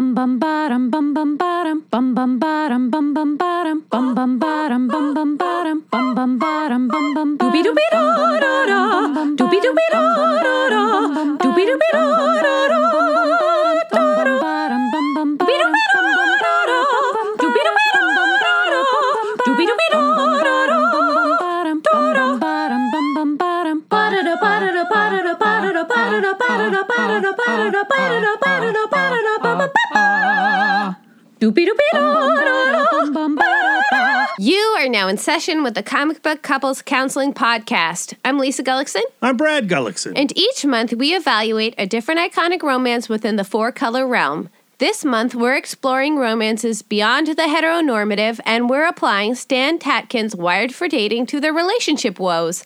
bum bum bottom bum bum bottom bum bum bottom bum bum bottom bum bum bottom bum bum bottom bum bum bottom bum bum doobie doobie da da da doobie doobie da da da doobie doobie da da da ba-da-da ba-da-da ba-da-da ba-da-da ba-da-da ba-da-da ba-da-da You are now in session with the Comic Book Couples Counseling Podcast. I'm Lisa Gullickson, I'm Brad Gullickson. and each month we evaluate a different iconic romance within the four color realm. This month we're exploring romances beyond the heteronormative, and we're applying Stan Tatkin's Wired for Dating to their relationship woes.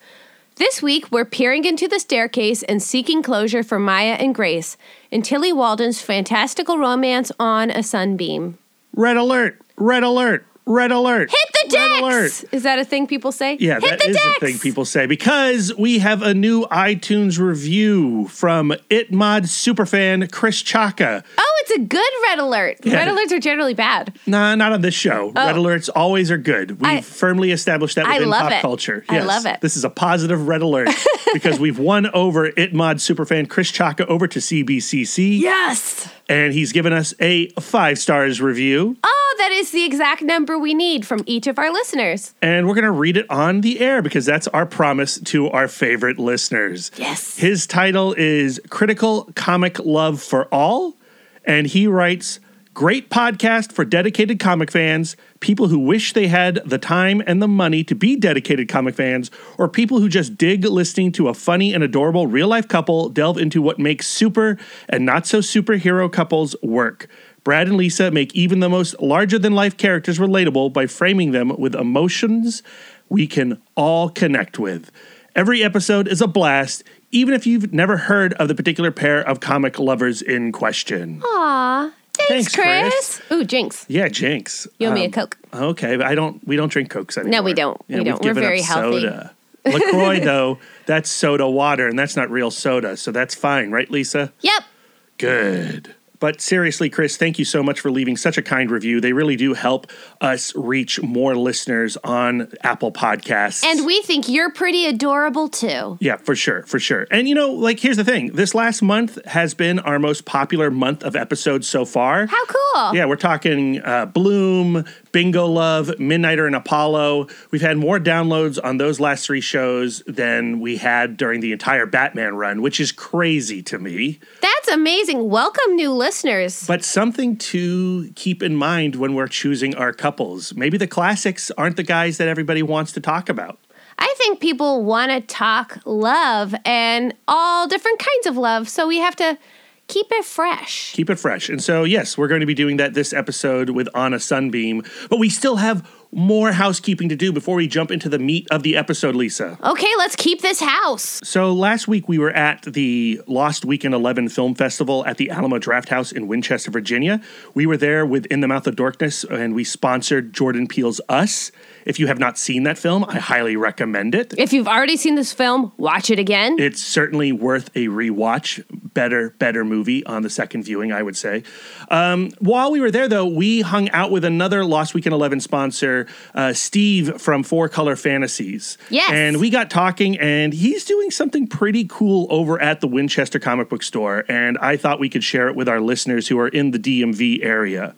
This week, we're peering into the staircase and seeking closure for Maya and Grace in Tillie Walden's fantastical romance on a sunbeam. Red alert! Red alert! Red alert! Hit the Red alert! decks! Is that a thing people say? Yeah, Hit that the is decks! the thing people say because we have a new iTunes review from Itmod superfan Chris Chaka. Oh, it's a good red alert. Yeah. Red alerts are generally bad. Nah, not on this show. Oh. Red alerts always are good. We've Oh. I- firmly established that within pop it. culture. I love it. This is a positive red alert because we've won over Itmod superfan Chris Chaka over to CBCC, Yes. and he's given us a five stars review. Oh, that is the exact number we need from each of our listeners. and we're going to read it on the air because that's our promise to our favorite listeners. Yes. His title is Critical Comic Love for All, and he writes Great podcast for dedicated comic fans, people who wish they had the time and the money to be dedicated comic fans, or people who just dig listening to a funny and adorable real life couple delve into what makes super and not so superhero couples work. Brad and Lisa make even the most larger than life characters relatable by framing them with emotions we can all connect with. Every episode is a blast, even if you've never heard of the particular pair of comic lovers in question. Aw. Thanks, Thanks, Chris. Ooh, Jinx. Yeah, Jinx. You owe me a Um, Coke. Okay, but I don't. We don't drink cokes anymore. No, we don't. We we've don't. We're very healthy. Soda. Lacroix, though, that's soda water, and that's not real soda, so that's fine, right, Lisa? Yep. Good. But seriously, Chris, thank you so much for leaving such a kind review. They really do help us reach more listeners on Apple Podcasts. And we think you're pretty adorable too. Yeah, for sure, for sure. And you know, like here's the thing. This last month has been our most popular month of episodes so far. How cool. Yeah, we're talking uh, Bloom, Bingo Love, Midnighter, and Apollo. We've had more downloads on those last three shows than we had during the entire Batman run, which is crazy to me. That's amazing. Welcome, new listeners. But something to keep in mind when we're choosing our couples. Maybe the classics aren't the guys that everybody wants to talk about. I think people want to talk love and all different kinds of love, so we have to keep it fresh. Keep it fresh. And so, yes, we're going to be doing that this episode with On a Sunbeam, but we still have more housekeeping to do before we jump into the meat of the episode, Lisa. Okay, let's keep this house. So last week we were at the Lost Weekend 11 Film Festival at the Alamo Drafthouse in Winchester, Virginia. We were there with In the Mouth of Darkness and we sponsored Jordan Peele's Us. If you have not seen that film, I highly recommend it. If you've already seen this film, watch it again. It's certainly worth a rewatch. Better, better movie on the second viewing, I would say. Um, while we were there, though, we hung out with another Lost Weekend 11 sponsor, uh, Steve from Four Color Fantasies. Yes. And we got talking, and he's doing something pretty cool over at the Winchester Comic Book Store. And I thought we could share it with our listeners who are in the DMV area.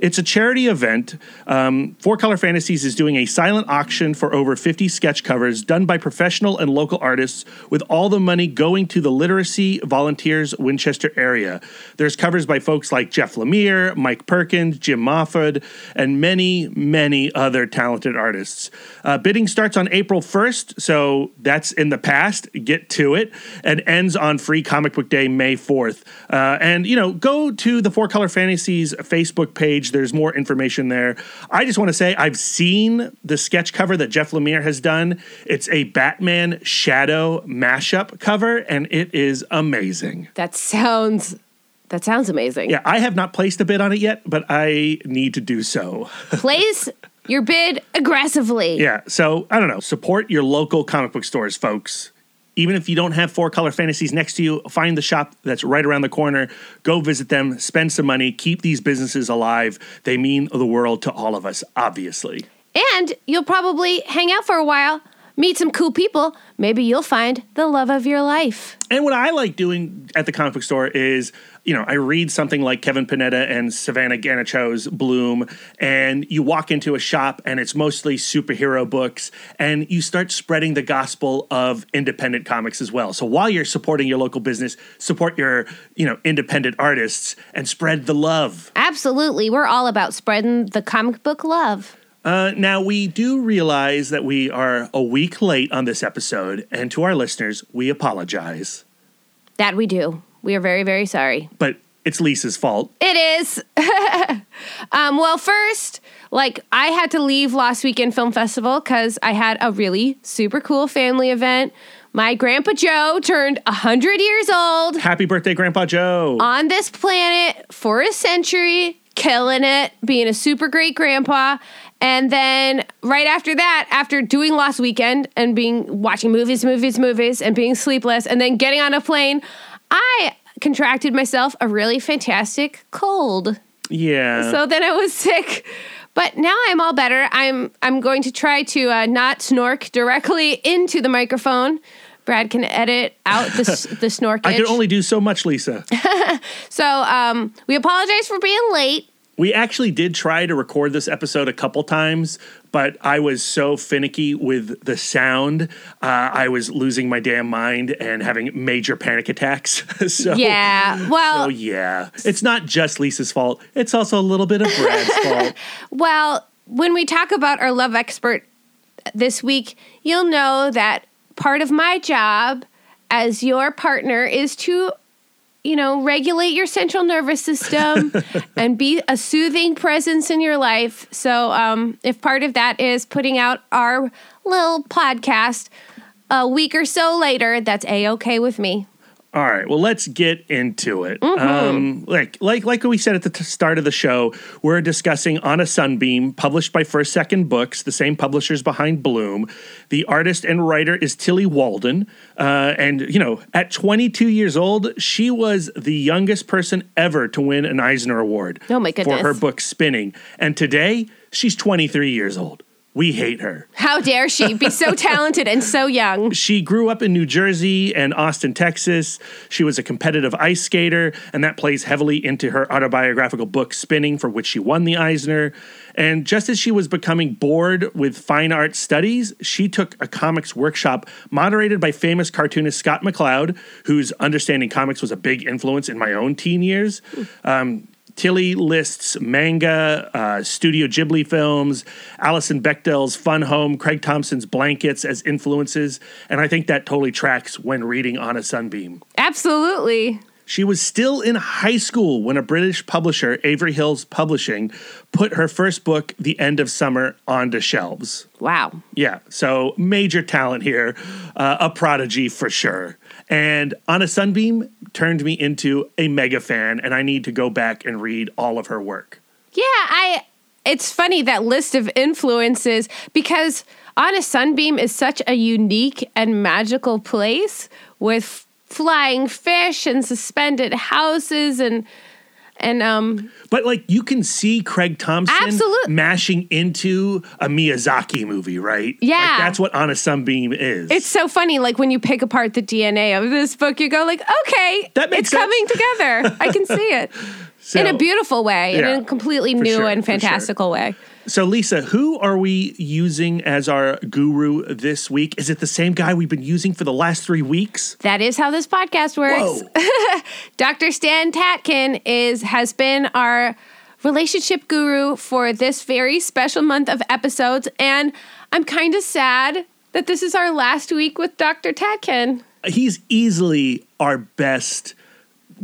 It's a charity event. Um, Four Color Fantasies is doing a silent auction for over 50 sketch covers done by professional and local artists, with all the money going to the Literacy Volunteers Winchester area. There's covers by folks like Jeff Lemire, Mike Perkins, Jim Moffat, and many, many other talented artists. Uh, bidding starts on April 1st, so that's in the past. Get to it, and ends on Free Comic Book Day, May 4th. Uh, and, you know, go to the Four Color Fantasies Facebook page. There's more information there. I just want to say I've seen the sketch cover that Jeff Lemire has done. It's a Batman Shadow mashup cover, and it is amazing. that sounds that sounds amazing. Yeah, I have not placed a bid on it yet, but I need to do so. Place your bid aggressively. yeah, so I don't know. Support your local comic book stores, folks. Even if you don't have Four Color Fantasies next to you, find the shop that's right around the corner. Go visit them, spend some money, keep these businesses alive. They mean the world to all of us, obviously. And you'll probably hang out for a while, meet some cool people. Maybe you'll find the love of your life. And what I like doing at the comic book store is, you know, I read something like Kevin Panetta and Savanna Ganucheau's Bloom, and you walk into a shop and it's mostly superhero books, and you start spreading the gospel of independent comics as well. So while you're supporting your local business, support your, you know, independent artists and spread the love. Absolutely. We're all about spreading the comic book love. Uh, now, we do realize that we are a week late on this episode, and to our listeners, we apologize. That we do. We are very, very sorry. But it's Lisa's fault. It is. um, well, first, like I had to leave last weekend film festival because I had a really super cool family event. My grandpa Joe turned 100 years old Happy birthday, Grandpa Joe. on this planet for a century, killing it, being a super great grandpa. And then right after that, after doing last weekend and being watching movies, movies, movies, and being sleepless, and then getting on a plane, I contracted myself a really fantastic cold. yeah. So then I was sick. But now I'm all better. I'm I'm going to try to uh, not snork directly into the microphone. Brad can edit out the the snork. I can only do so much, Lisa. So um, we apologize for being late. We actually did try to record this episode a couple times, but I was so finicky with the sound. Uh, I was losing my damn mind and having major panic attacks. so, Yeah. Well, so yeah. It's not just Lisa's fault, it's also a little bit of Brad's fault. Well, when we talk about our love expert this week, you'll know that part of my job as your partner is to, you know, regulate your central nervous system and be a soothing presence in your life. So, um, if part of that is putting out our little podcast a week or so later, that's a okay with me. All right, well, let's get into it. Um, like, like, like we said at the t- start of the show, we're discussing "On a Sunbeam," published by First Second Books, the same publishers behind Bloom. The artist and writer is Tillie Walden, uh, and you know, at 22 years old, she was the youngest person ever to win an Eisner Award. Oh, my goodness! For her book Spinning, and today she's 23 years old. We hate her. How dare she be so talented and so young? She grew up in New Jersey and Austin, Texas. She was a competitive ice skater, and that plays heavily into her autobiographical book, Spinning, for which she won the Eisner. And just as she was becoming bored with fine art studies, she took a comics workshop moderated by famous cartoonist Scott McCloud, whose understanding comics was a big influence in my own teen years. Um, Tillie lists manga, uh, Studio Ghibli films, Alison Bechdel's Fun Home, Craig Thompson's Blankets as influences, and I think that totally tracks when reading On a Sunbeam. Absolutely. She was still in high school when a British publisher, Avery Hills Publishing, put her first book, The End of Summer, onto shelves. Wow. Yeah, so major talent here, uh, a prodigy for sure. And On a Sunbeam turned me into a mega fan, and I need to go back and read all of her work. Yeah, I it's funny that list of influences because on a sunbeam is such a unique and magical place with flying fish and suspended houses and and um But like you can see Craig Thompson Absolute- mashing into a Miyazaki movie, right? Yeah. Like, that's what On a Sunbeam is. it's so funny like when you pick apart the DNA of this book you go like okay That makes it's sense. coming together I can see it so, in a beautiful way Yeah, in a completely new sure, and for sure. fantastical way So Lisa, who are we using as our guru this week? Is it the same guy we've been using for the last three weeks? That is how this podcast works. Dr. Stan Tatkin is has been our relationship guru for this very special month of episodes and I'm kind of sad that this is our last week with Dr. Tatkin. He's easily our best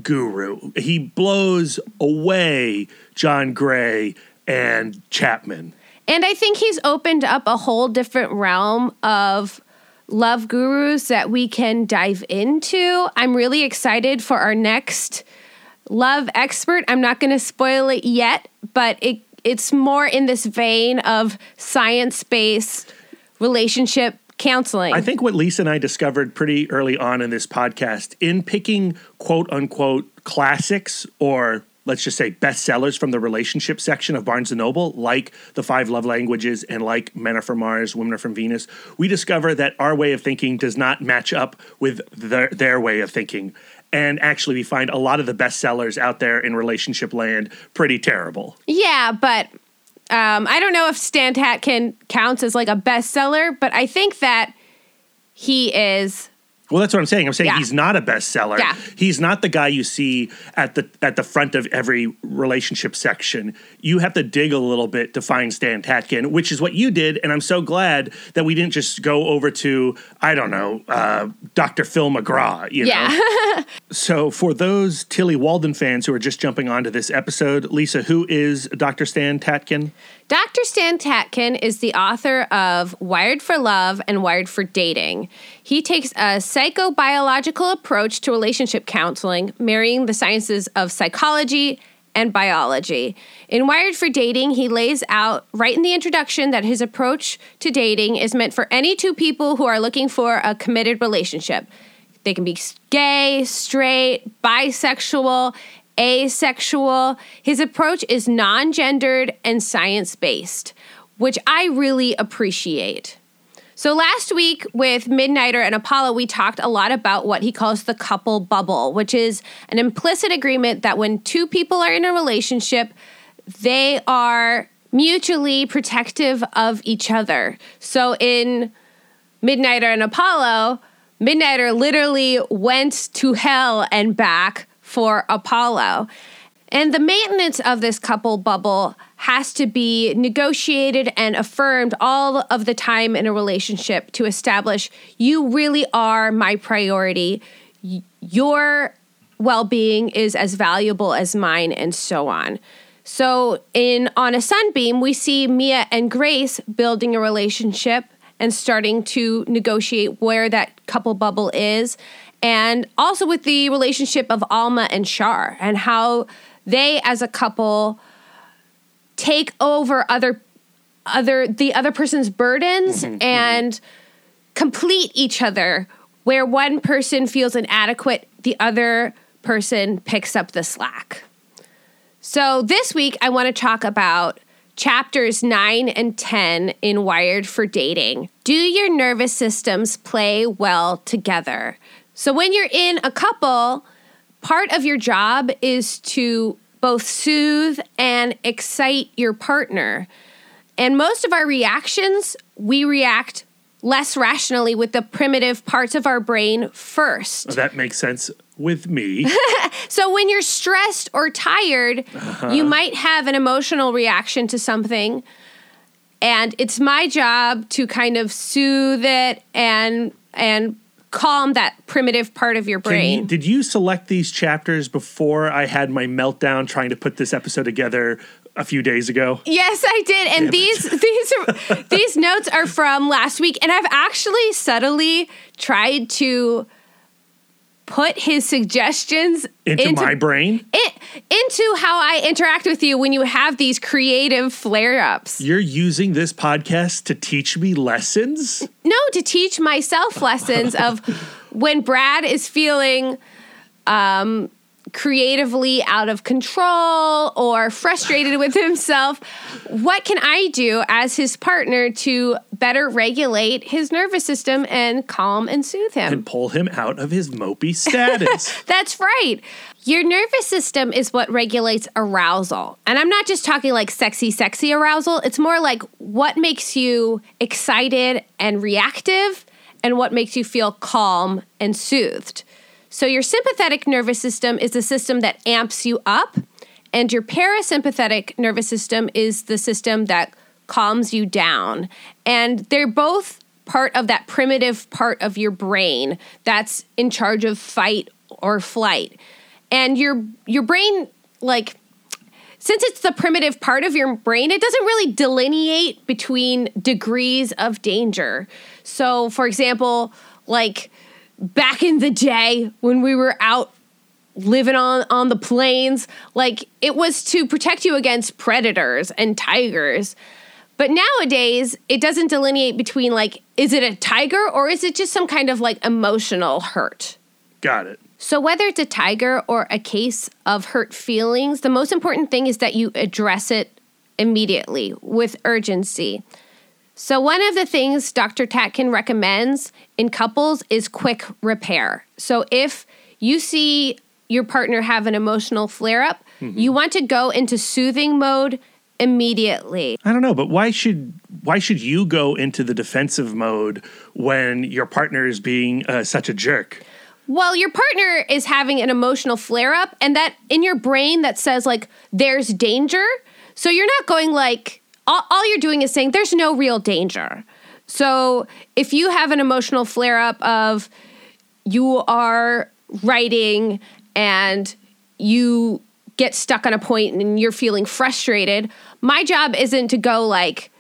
guru. He blows away John Gray and Chapman. And I think he's opened up a whole different realm of love gurus that we can dive into. I'm really excited for our next love expert. I'm not going to spoil it yet, but it it's more in this vein of science-based relationship counseling. I think what Lisa and I discovered pretty early on in this podcast in picking quote unquote classics or let's just say bestsellers from the relationship section of Barnes and Noble, like The Five Love Languages and like Men Are From Mars, Women Are From Venus, we discover that our way of thinking does not match up with their, their way of thinking. And actually, we find a lot of the bestsellers out there in relationship land pretty terrible. yeah, but um, I don't know if Stan Tatkin counts as like a bestseller, but I think that he is. Well, that's what I'm saying. I'm saying Yeah. he's not a bestseller. Yeah. He's not the guy you see at the at the front of every relationship section. You have to dig a little bit to find Stan Tatkin, which is what you did, and I'm so glad that we didn't just go over to I don't know uh, Dr. Phil McGraw. You know? Yeah. So for those Tillie Walden fans who are just jumping onto this episode, Lisa, who is Dr. Stan Tatkin? Dr. Stan Tatkin is the author of Wired for Love and Wired for Dating. He takes a psychobiological approach to relationship counseling, marrying the sciences of psychology and biology. In Wired for Dating, he lays out right in the introduction that his approach to dating is meant for any two people who are looking for a committed relationship. They can be gay, straight, bisexual, asexual. His approach is non gendered and science based, which I really appreciate. So, last week with Midnighter and Apollo, we talked a lot about what he calls the couple bubble, which is an implicit agreement that when two people are in a relationship, they are mutually protective of each other. So, in Midnighter and Apollo, Midnighter literally went to hell and back for Apollo. And the maintenance of this couple bubble has to be negotiated and affirmed all of the time in a relationship to establish you really are my priority. Your well being is as valuable as mine, and so on. So, in On a Sunbeam, we see Mia and Grace building a relationship and starting to negotiate where that couple bubble is. And also with the relationship of Alma and Char and how they as a couple take over other other the other person's burdens mm-hmm, mm-hmm. and complete each other where one person feels inadequate the other person picks up the slack. So this week i want to talk about chapters 9 and 10 in wired for dating. Do your nervous systems play well together so when you're in a couple part of your job is to both soothe and excite your partner. And most of our reactions, we react less rationally with the primitive parts of our brain first. That makes sense with me. So when you're stressed or tired, uh-huh. you might have an emotional reaction to something. And it's my job to kind of soothe it and and calm that primitive part of your brain. you- did you select these chapters before I had my meltdown trying to put this episode together a few days ago? Yes, I did. And Damn these these are, these notes are from last week and I've actually subtly tried to put his suggestions Into, my brain? it, into how I interact with you when you have these creative flare-ups. You're using this podcast to teach me lessons? No, to teach myself lessons of when Brad is feeling um, creatively out of control or frustrated with himself, what can I do as his partner to better regulate his nervous system and calm and soothe him? And pull him out of his mopey status. That's right. Your nervous system is what regulates arousal. And I'm not just talking like sexy, sexy arousal. It's more like what makes you excited and reactive and what makes you feel calm and soothed. So, your sympathetic nervous system is the system that amps you up, and your parasympathetic nervous system is the system that calms you down. And they're both part of that primitive part of your brain that's in charge of fight or flight. And your your brain like since it's the primitive part of your brain, it doesn't really delineate between degrees of danger. So, for example, like back in the day when we were out living on on the plains, like it was to protect you against predators and tigers. But nowadays, it doesn't delineate between like, is it a tiger or is it just some kind of like emotional hurt? Got it. So, whether it's a tiger or a case of hurt feelings, the most important thing is that you address it immediately with urgency. So, one of the things Dr. Tatkin recommends in couples is quick repair. So, if you see your partner have an emotional flare up, you want to go into soothing mode immediately. I don't know, but why should why should you go into the defensive mode when your partner is being uh, such a jerk? Well, your partner is having an emotional flare up, and that in your brain that says, like, there's danger. So you're not going like, all, all you're doing is saying, there's no real danger. So if you have an emotional flare up of you are writing and you get stuck on a point and you're feeling frustrated, my job isn't to go like,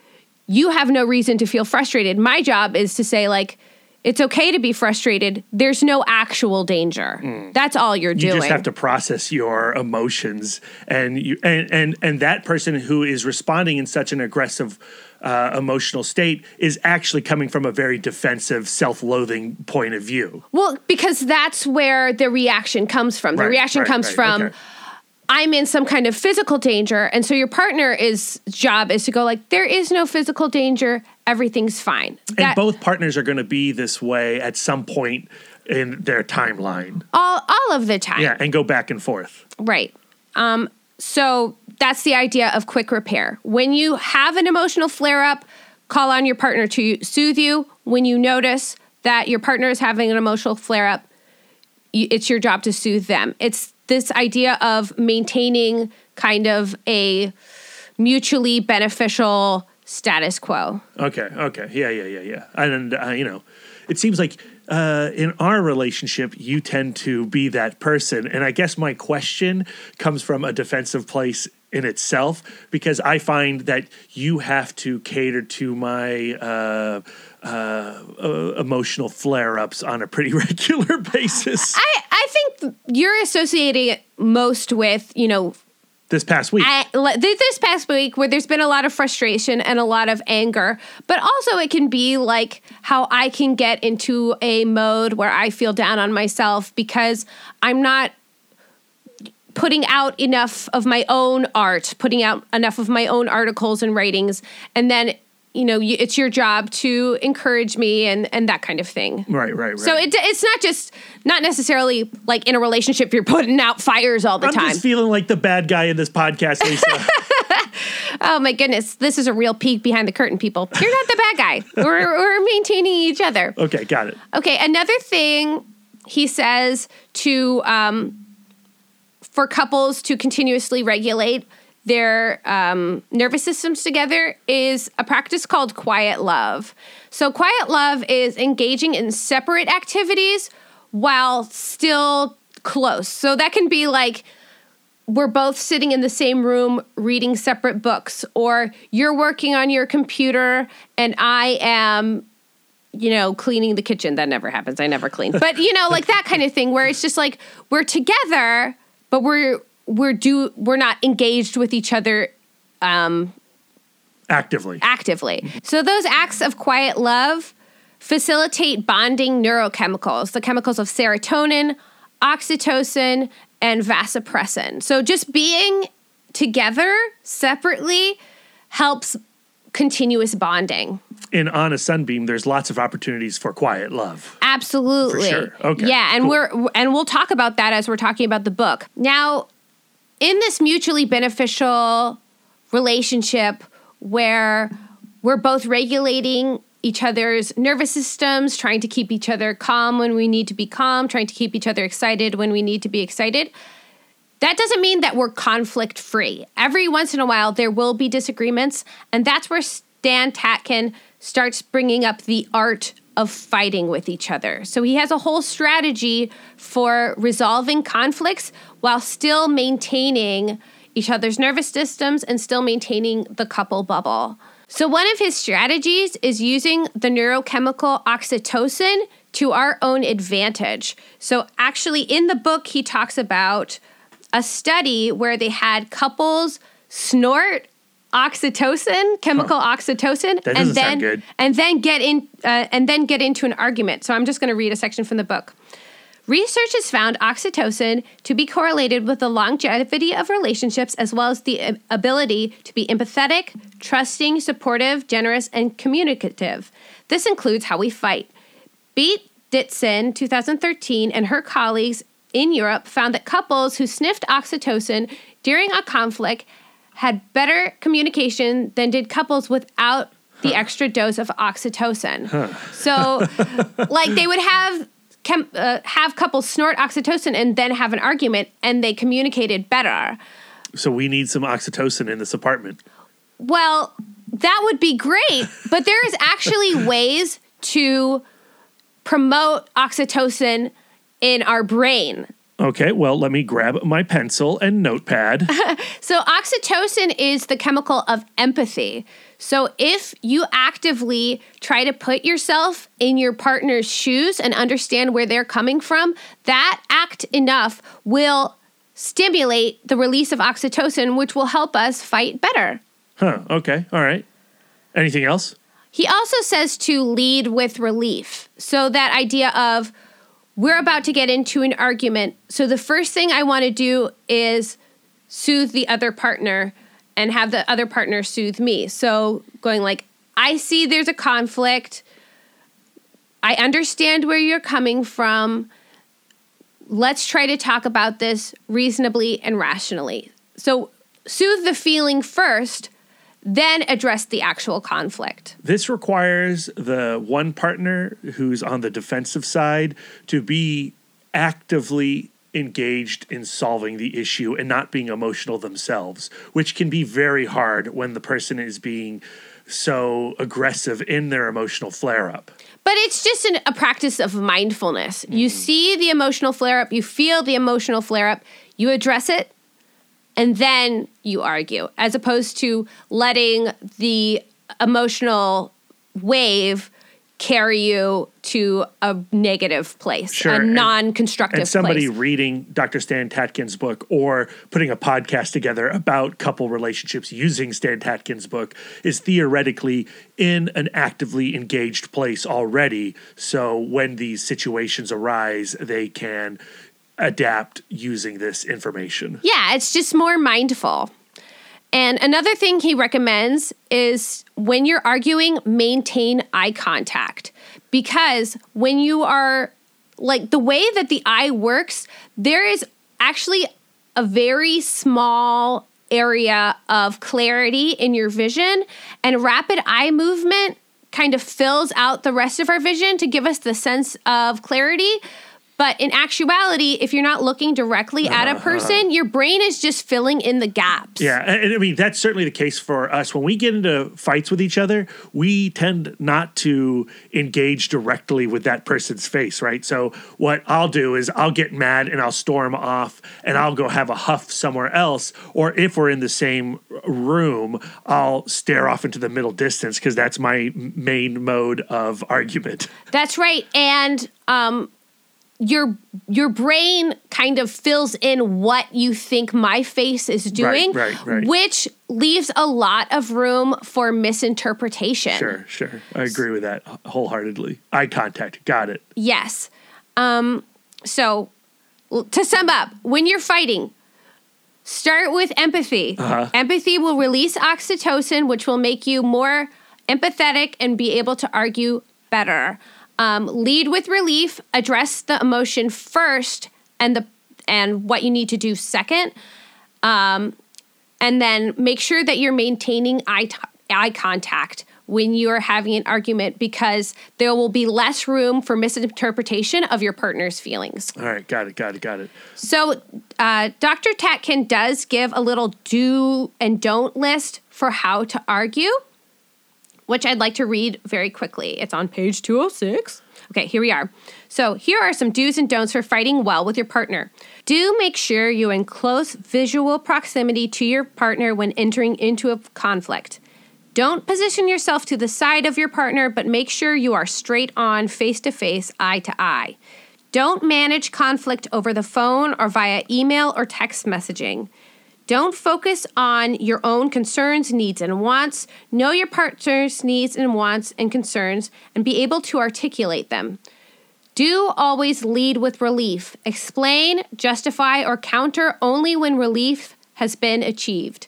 you have no reason to feel frustrated. My job is to say, like, it's okay to be frustrated. There's no actual danger. That's all you're doing. You just have to process your emotions, and you and and and that person who is responding in such an aggressive. Uh, emotional state is actually coming from a very defensive, self-loathing point of view. well, because that's where the reaction comes from. The Right, reaction right, comes right, from okay. I'm in some kind of physical danger, and so your partner is job is to go like there is no physical danger, everything's fine. And both partners are going to be this way at some point in their timeline. all all of the time. Yeah, and go back and forth. Right. Um, so that's the idea of quick repair. When you have an emotional flare up, call on your partner to soothe you. When you notice that your partner is having an emotional flare up, it's your job to soothe them. It's this idea of maintaining kind of a mutually beneficial status quo. Okay, okay, yeah, yeah, yeah, yeah. And uh, you know, it seems like uh, in our relationship, you tend to be that person, and I guess my question comes from a defensive place in itself because I find that you have to cater to my. Uh, uh, uh, emotional flare-ups on a pretty regular basis. I, I think you're associating it most with, you know, this past week, I, this past week where there's been a lot of frustration and a lot of anger, but also it can be like how I can get into a mode where I feel down on myself because I'm not putting out enough of my own art, putting out enough of my own articles and writings, and then you know you, it's your job to encourage me and and that kind of thing. right, right, right. So it, it's not just not necessarily like in a relationship you're putting out fires all the time. I'm just feeling like the bad guy in this podcast, Lisa. Oh my goodness, this is a real peek behind the curtain, people. You're not the bad guy. we're, we're maintaining each other. okay, got it. Okay, another thing he says to um, for couples to continuously regulate their um, nervous systems together is a practice called quiet love. So, quiet love is engaging in separate activities while still close. So, that can be like we're both sitting in the same room reading separate books, or you're working on your computer and I am you know, cleaning the kitchen. That never happens. I never clean. But you know, like that kind of thing where it's just like we're together, but we're we're do we're not engaged with each other um, Actively. actively. So those acts of quiet love facilitate bonding neurochemicals, the chemicals of serotonin, oxytocin, and vasopressin. So just being together separately helps continuous bonding. in On a Sunbeam, there's lots of opportunities for quiet love. Absolutely. For sure. Okay, Yeah, and cool. we're and we'll talk about that as we're talking about the book. Now, in this mutually beneficial relationship where we're both regulating each other's nervous systems, trying to keep each other calm when we need to be calm, trying to keep each other excited when we need to be excited. That doesn't mean that we're conflict free. Every once in a while, there will be disagreements, and that's where Stan Tatkin starts bringing up the art of fighting with each other. So he has a whole strategy for resolving conflicts while still maintaining each other's nervous systems and still maintaining the couple bubble. So, one of his strategies is using the neurochemical oxytocin to our own advantage. So, actually, in the book, he talks about a study where they had couples snort oxytocin, chemical oxytocin, That and then and then get in uh, and then get into an argument. So I'm just going to read a section from the book. Research has found oxytocin to be correlated with the longevity of relationships as well as the uh, ability to be empathetic, trusting, supportive, generous, and communicative. This includes how we fight. Beate Ditzen, 2013, and her colleagues in Europe found that couples who sniffed oxytocin during a conflict had better communication than did couples without the extra dose of oxytocin. So, like, they would have chem- uh, have couples snort oxytocin and then have an argument, and they communicated better. So we need some oxytocin in this apartment. Well, that would be great, but there is actually ways to promote oxytocin in our brain. Okay, well, let me grab my pencil and notepad. So, oxytocin is the chemical of empathy. So, if you actively try to put yourself in your partner's shoes and understand where they're coming from, that act enough will stimulate the release of oxytocin, which will help us fight better. huh, okay, all right. Anything else? He also says to lead with relief. So, that idea of we're about to get into an argument. So, the first thing I want to do is soothe the other partner and have the other partner soothe me. So, going like, I see there's a conflict. I understand where you're coming from. Let's try to talk about this reasonably and rationally. So, soothe the feeling first, then address the actual conflict. This requires the one partner who's on the defensive side to be actively engaged in solving the issue and not being emotional themselves, which can be very hard when the person is being so aggressive in their emotional flare up. But it's just an, a practice of mindfulness. You mm-hmm. see the emotional flare up, you feel the emotional flare up, you address it, and then you argue, as opposed to letting the emotional wave carry you to a negative place, Sure, a non-constructive place and somebody place. reading Dr. Stan Tatkin's book or putting a podcast together about couple relationships using Stan Tatkin's book is theoretically in an actively engaged place already. So when these situations arise, they can adapt using this information. Yeah, it's just more mindful. And another thing he recommends is when you're arguing, maintain eye contact. Because when you are like the way that the eye works, there is actually a very small area of clarity in your vision, and rapid eye movement kind of fills out the rest of our vision to give us the sense of clarity. But in actuality, if you're not looking directly at a person, your brain is just filling in the gaps. Yeah, and and I mean that's certainly the case for us. When we get into fights with each other, we tend not to engage directly with that person's face, right? So what I'll do is I'll get mad and I'll storm off and I'll go have a huff somewhere else, or if we're in the same room, I'll stare off into the middle distance because that's my main mode of argument. That's right. And um your your brain kind of fills in what you think my face is doing, right, right. which leaves a lot of room for misinterpretation. Sure, sure. I agree with that wholeheartedly. Eye contact, got it. Yes. Um, so, to sum up, when you're fighting, start with empathy. Uh-huh. Empathy will release oxytocin, which will make you more empathetic and be able to argue better. Um, lead with relief. Address the emotion first, and the and what you need to do second. Um, and then make sure that you're maintaining eye, t- eye contact when you're having an argument because there will be less room for misinterpretation of your partner's feelings. All right, got it, got it, got it. So, uh, Dr. Tatkin does give a little do and don't list for how to argue, which I'd like to read very quickly. It's on page 206. Okay, here we are. So, here are some do's and don'ts for fighting well with your partner. Do make sure you're in close visual proximity to your partner when entering into a conflict. Don't position yourself to the side of your partner, but make sure you are straight on, face to face, eye to eye. Don't manage conflict over the phone or via email or text messaging. Don't focus on your own concerns, needs, and wants. Know your partner's needs and wants and concerns and be able to articulate them. Do always lead with relief. Explain, justify, or counter only when relief has been achieved.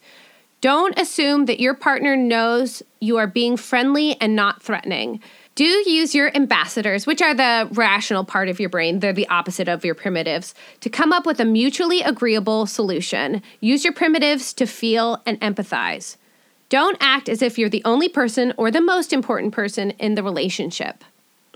Don't assume that your partner knows you are being friendly and not threatening. Do use your ambassadors, which are the rational part of your brain, they're the opposite of your primitives, to come up with a mutually agreeable solution. Use your primitives to feel and empathize. Don't act as if you're the only person or the most important person in the relationship.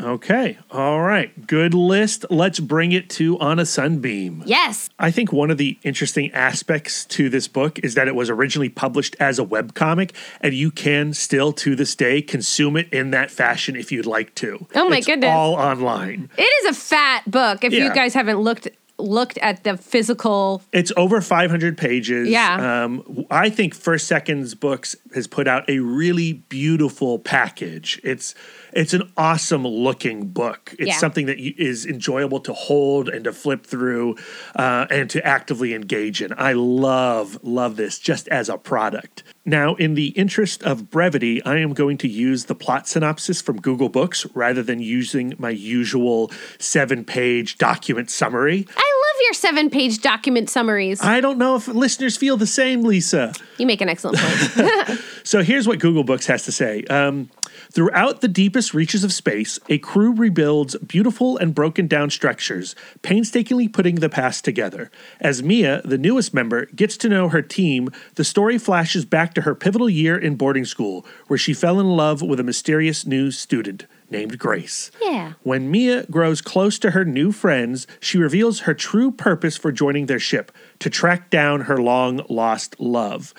Okay. All right. Good list. Let's bring it to On a Sunbeam. Yes. I think one of the interesting aspects to this book is that it was originally published as a webcomic, and you can still to this day consume it in that fashion if you'd like to. Oh my It's goodness. All online. It is a fat book if you guys haven't looked looked at the physical It's over 500 pages. Yeah. Um, I think First Seconds Books has put out a really beautiful package. It's it's an awesome looking book. It's Yeah. something that is enjoyable to hold and to flip through uh, and to actively engage in. I love love this just as a product. Now, in the interest of brevity, I am going to use the plot synopsis from Google Books rather than using my usual seven page document summary. I love your seven page document summaries. I don't know if listeners feel the same, Lisa. you make an excellent point. So here's what Google Books has to say. Um, Throughout the deepest reaches of space, a crew rebuilds beautiful and broken down structures, painstakingly putting the past together. As Mia, the newest member, gets to know her team, the story flashes back to her pivotal year in boarding school, where she fell in love with a mysterious new student named Grace. Yeah. When Mia grows close to her new friends, she reveals her true purpose for joining their ship to track down her long lost love.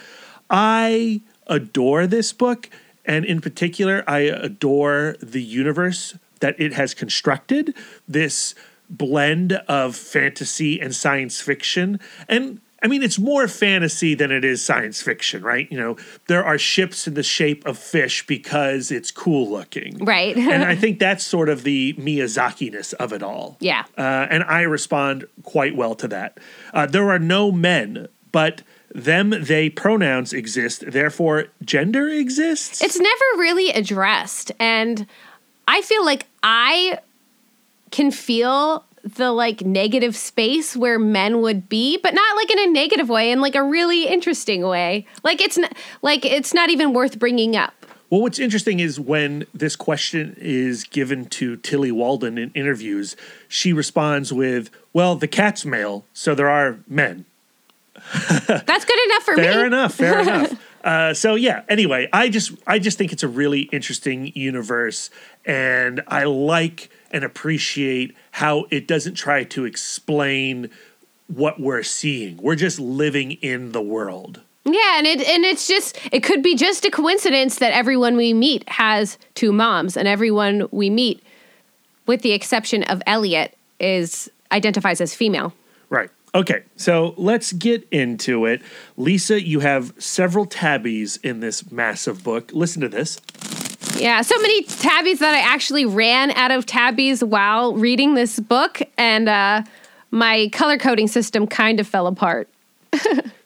I adore this book, and in particular, I adore the universe that it has constructed. This blend of fantasy and science fiction. And I mean, it's more fantasy than it is science fiction, right? You know, there are ships in the shape of fish because it's cool looking. Right. and I think that's sort of the Miyazaki ness of it all. Yeah. Uh, and I respond quite well to that. Uh, there are no men, but them, they pronouns exist, therefore, gender exists. it's never really addressed. And I feel like I can feel the like negative space where men would be, but not like in a negative way, in like a really interesting way. Like it's not like it's not even worth bringing up. Well, what's interesting is when this question is given to Tillie Walden in interviews, she responds with, Well, the cat's male, so there are men. That's good enough for Fair me. Fair enough. Fair enough. Uh, so yeah. Anyway, I just I just think it's a really interesting universe, and I like and appreciate how it doesn't try to explain what we're seeing. We're just living in the world. Yeah, and it and it's just it could be just a coincidence that everyone we meet has two moms, and everyone we meet, with the exception of Elliot, is identifies as female. Right. Okay. So let's get into it. Lisa, you have several tabbies in this massive book. Listen to this. Yeah, so many tabbies that I actually ran out of tabbies while reading this book, and uh, my color coding system kind of fell apart.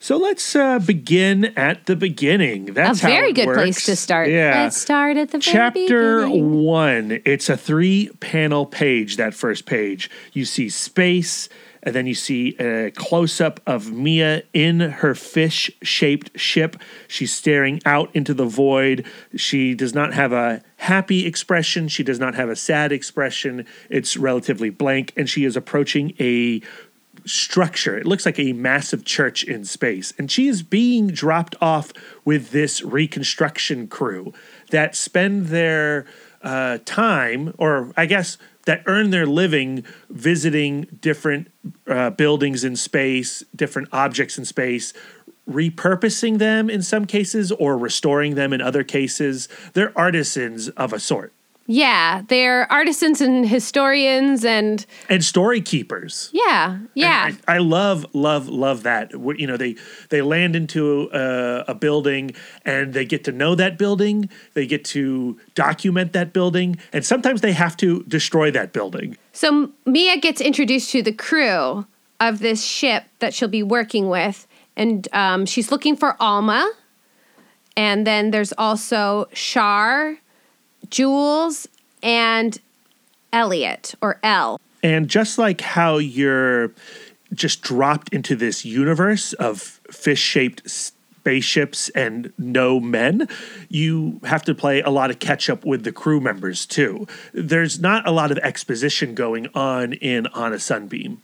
So let's uh, begin at the beginning. That's a very good place to start. Yeah. Let's start at the very Chapter one. It's a three panel page, that first page. You see space, and then you see a close up of Mia in her fish shaped ship. She's staring out into the void. She does not have a happy expression, she does not have a sad expression. It's relatively blank, and she is approaching a structure. It looks like a massive church in space. And she is being dropped off with this reconstruction crew that spend their uh, time, or I guess that earn their living visiting different uh, buildings in space, different objects in space. Repurposing them in some cases or restoring them in other cases. They're artisans of a sort Yeah, they're artisans and historians, and and story keepers. yeah, yeah. I, I love, love, love that. You know, they they land into a, a building and they get to know that building. They get to document that building, and sometimes they have to destroy that building. So Mia gets introduced to the crew of this ship that she'll be working with, and um, she's looking for Alma. And then there's also Char, Jules, and Elliot or L. And just like how you're just dropped into this universe of fish shaped spaceships and no men, you have to play a lot of catch up with the crew members too. There's not a lot of exposition going on in On a Sunbeam.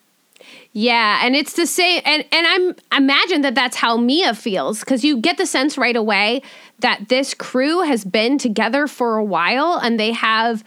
Yeah, and it's the same and and I'm I imagine that that's how Mia feels cuz you get the sense right away that this crew has been together for a while and they have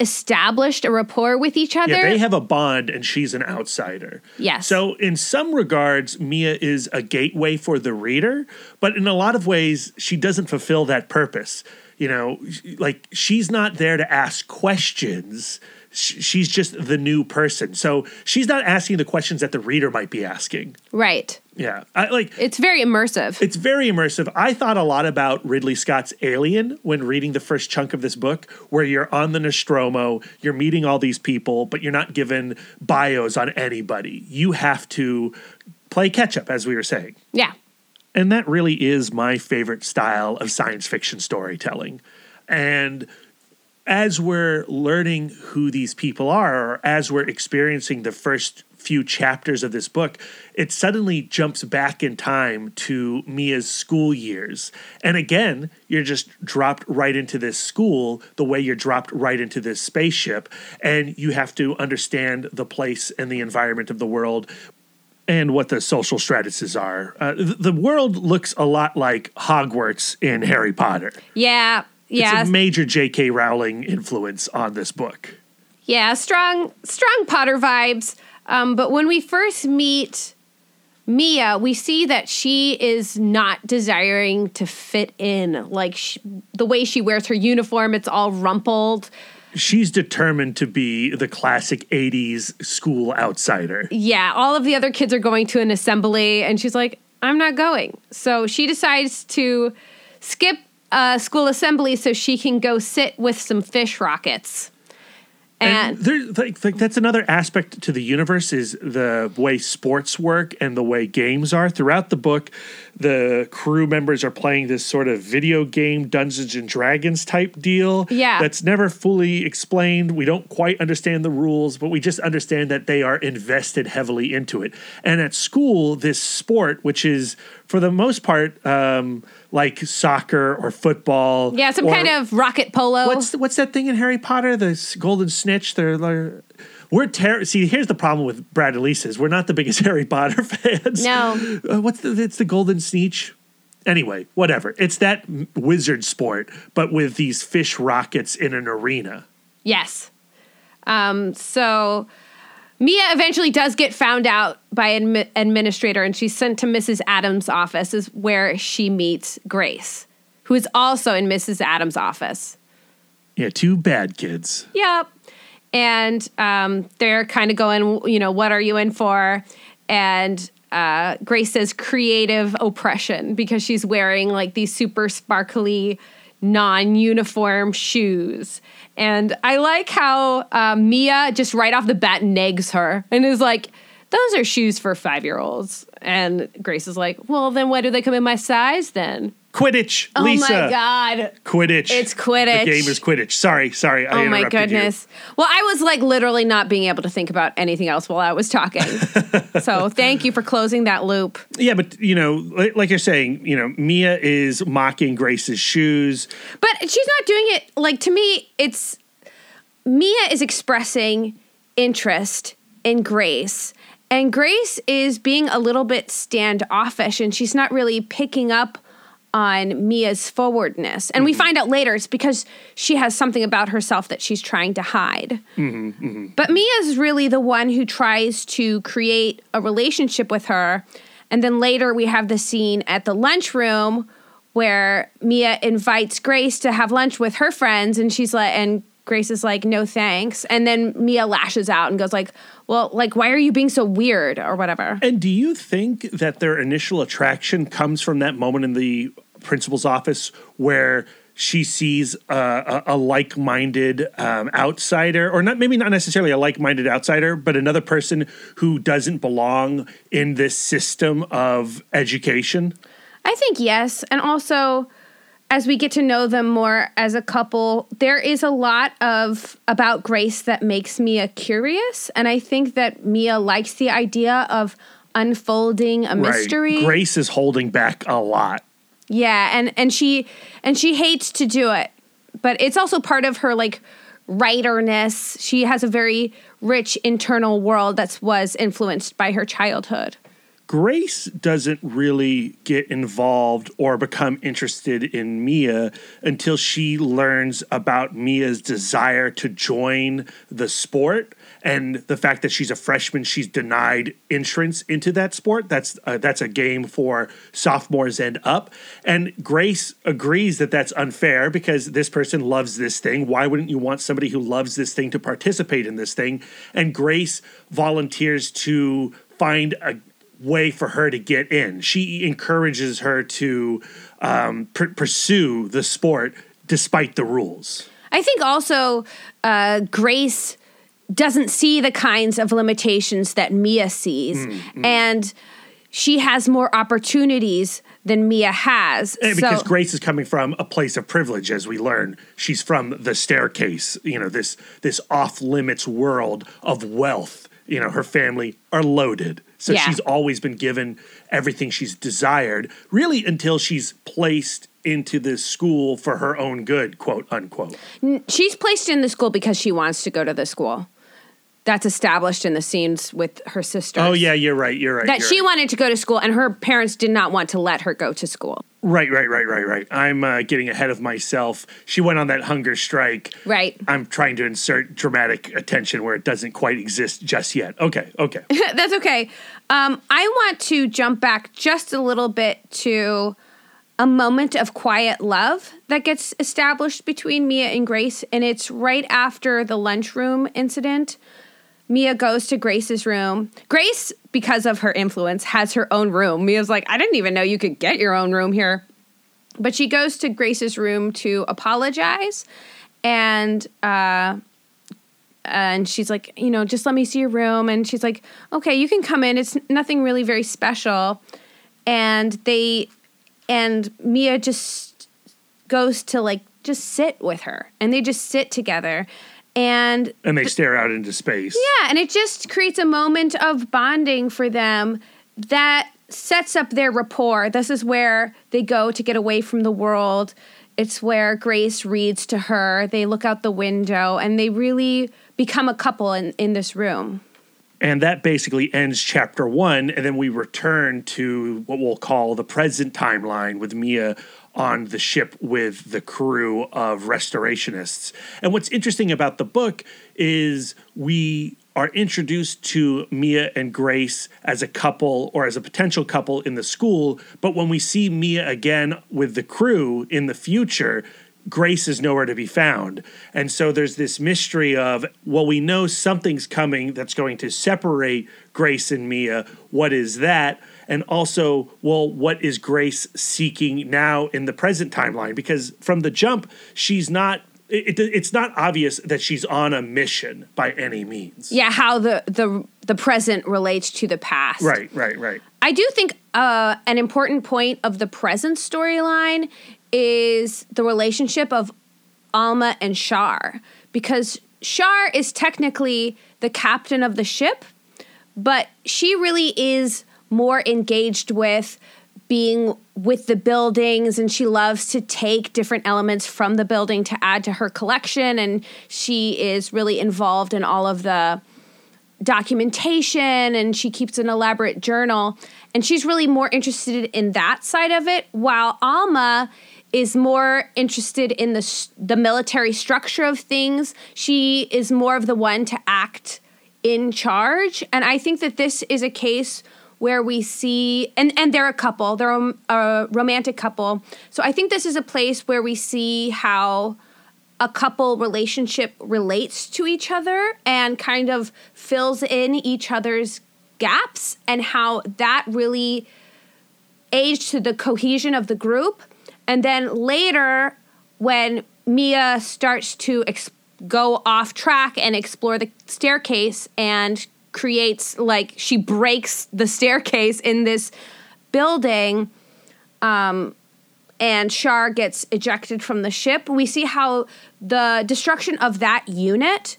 established a rapport with each other. Yeah, they have a bond and she's an outsider. Yes. So, in some regards, Mia is a gateway for the reader, but in a lot of ways, she doesn't fulfill that purpose. You know, like she's not there to ask questions. She's just the new person. So, she's not asking the questions that the reader might be asking. right. Yeah. I like It's very immersive. it's very immersive. I thought a lot about Ridley Scott's Alien when reading the first chunk of this book, where you're on the Nostromo, you're meeting all these people, but you're not given bios on anybody. You have to play catch up, as we were saying. yeah. And that really is my favorite style of science fiction storytelling. And as we're learning who these people are, or as we're experiencing the first few chapters of this book, it suddenly jumps back in time to Mia's school years. And again, you're just dropped right into this school the way you're dropped right into this spaceship. And you have to understand the place and the environment of the world and what the social stratuses are. Uh, th- the world looks a lot like Hogwarts in Harry Potter. Yeah. Yeah. It's a major J.K. Rowling influence on this book. Yeah, strong, strong Potter vibes. Um, but when we first meet Mia, we see that she is not desiring to fit in. Like sh the way she wears her uniform, it's all rumpled. She's determined to be the classic 80s school outsider. Yeah, all of the other kids are going to an assembly, and she's like, I'm not going. So she decides to skip uh, school assembly so she can go sit with some fish rockets. And And, there, like, like that's another aspect to the universe is the way sports work and the way games are. Throughout the book, the crew members are playing this sort of video game Dungeons and Dragons type deal. Yeah. That's never fully explained. We don't quite understand the rules, but we just understand that they are invested heavily into it. And at school, this sport, which is for the most part um, like soccer or football. yeah, some kind of rocket polo. What's what's that thing in Harry Potter? The golden snitch. They're, they're we're ter- see. Here's the problem with Brad and Lisa is we're not the biggest Harry Potter fans. No. Uh, what's the? It's the golden snitch. Anyway, whatever. It's that wizard sport, but with these fish rockets in an arena. Yes. Um, so Mia eventually does get found out by an admi- administrator and she's sent to Mrs. Adams' office is where she meets Grace, who is also in Mrs. Adams' office. Yeah, two bad kids. Yep. And um, they're kind of going, you know, what are you in for? And uh, Grace says creative oppression because she's wearing like these super sparkly, non uniform shoes. And I like how uh, Mia just right off the bat negs her and is like, those are shoes for five year olds. And Grace is like, well, then why do they come in my size then? Quidditch, Oh Lisa. my God. Quidditch. It's Quidditch. The game is Quidditch. Sorry, sorry. I Oh my interrupted you. goodness. Well, I was like literally not being able to think about anything else while I was talking. so thank you for closing that loop. Yeah, but you know, like, like you're saying, you know, Mia is mocking Grace's shoes. But she's not doing it like to me, it's Mia is expressing interest in Grace. And Grace is being a little bit standoffish and she's not really picking up on Mia's forwardness. And we mm-hmm. find out later it's because she has something about herself that she's trying to hide. Mm-hmm, mm-hmm. But Mia's really the one who tries to create a relationship with her. And then later we have the scene at the lunchroom where Mia invites Grace to have lunch with her friends and she's like and Grace is like no thanks and then Mia lashes out and goes like well like why are you being so weird or whatever. And do you think that their initial attraction comes from that moment in the principal's office where she sees uh, a, a like-minded um, outsider, or not maybe not necessarily a like-minded outsider, but another person who doesn't belong in this system of education. I think yes. And also, as we get to know them more as a couple, there is a lot of about Grace that makes Mia curious. And I think that Mia likes the idea of unfolding a mystery. Grace is holding back a lot. Yeah, and and she and she hates to do it, but it's also part of her like writerness. She has a very rich internal world that was influenced by her childhood. Grace doesn't really get involved or become interested in Mia until she learns about Mia's desire to join the sport and the fact that she's a freshman, she's denied entrance into that sport. That's uh, that's a game for sophomores and up. And Grace agrees that that's unfair because this person loves this thing. Why wouldn't you want somebody who loves this thing to participate in this thing? And Grace volunteers to find a way for her to get in. She encourages her to um, pr- pursue the sport despite the rules. I think also uh, Grace doesn't see the kinds of limitations that Mia sees. Mm-hmm. And she has more opportunities than Mia has. And because so, Grace is coming from a place of privilege, as we learn. She's from the staircase, you know, this this off limits world of wealth. You know, her family are loaded. So yeah. she's always been given everything she's desired, really until she's placed into this school for her own good, quote unquote. She's placed in the school because she wants to go to the school that's established in the scenes with her sister. Oh yeah, you're right. You're right. That you're she right. wanted to go to school, and her parents did not want to let her go to school. Right, right, right, right, right. I'm uh, getting ahead of myself. She went on that hunger strike. Right. I'm trying to insert dramatic attention where it doesn't quite exist just yet. Okay, okay. That's okay. Um, I want to jump back just a little bit to a moment of quiet love that gets established between Mia and Grace, and it's right after the lunchroom incident Mia goes to Grace's room. Grace, because of her influence, has her own room. Mia's like, I didn't even know you could get your own room here. But she goes to Grace's room to apologize. And, uh, and she's like, you know, just let me see your room. And she's like, okay, you can come in. It's nothing really very special. And they, and Mia just goes to like just sit with her. And they just sit together and and they stare out into space. Yeah, and it just creates a moment of bonding for them that sets up their rapport. This is where they go to get away from the world. It's where Grace reads to her. They look out the window and they really become a couple in, in this room. And that basically ends chapter one. And then we return to what we'll call the present timeline with Mia on the ship with the crew of restorationists. And what's interesting about the book is we are introduced to Mia and Grace as a couple or as a potential couple in the school, but when we see Mia again with the crew in the future, Grace is nowhere to be found. And so there's this mystery of, well, we know something's coming that's going to separate Grace and Mia. What is that? and also, well, what is Grace seeking now in the present timeline? Because from the jump, she's not. It, it, it's not obvious that she's on a mission by any means. Yeah, how the the the present relates to the past. Right, right, right. I do think uh, an important point of the present storyline is the relationship of Alma and Char, because Char is technically the captain of the ship, but she really is more engaged with being with the buildings and she loves to take different elements from the building to add to her collection and she is really involved in all of the documentation and she keeps an elaborate journal. And she's really more interested in that side of it while Alma is more interested in the the military structure of things. She is more of the one to act in charge. And i think that this is a case where we see and and they're a couple they're a, a, romantic couple. So i think this is a place where we see how a couple relationship relates to each other and kind of fills in each other's gaps and how that really aids to the cohesion of the group and then later when Mia starts to ex- go off track and explore the staircase and creates like she breaks the staircase in this building um and Char gets ejected from the ship. We see how the destruction of that unit,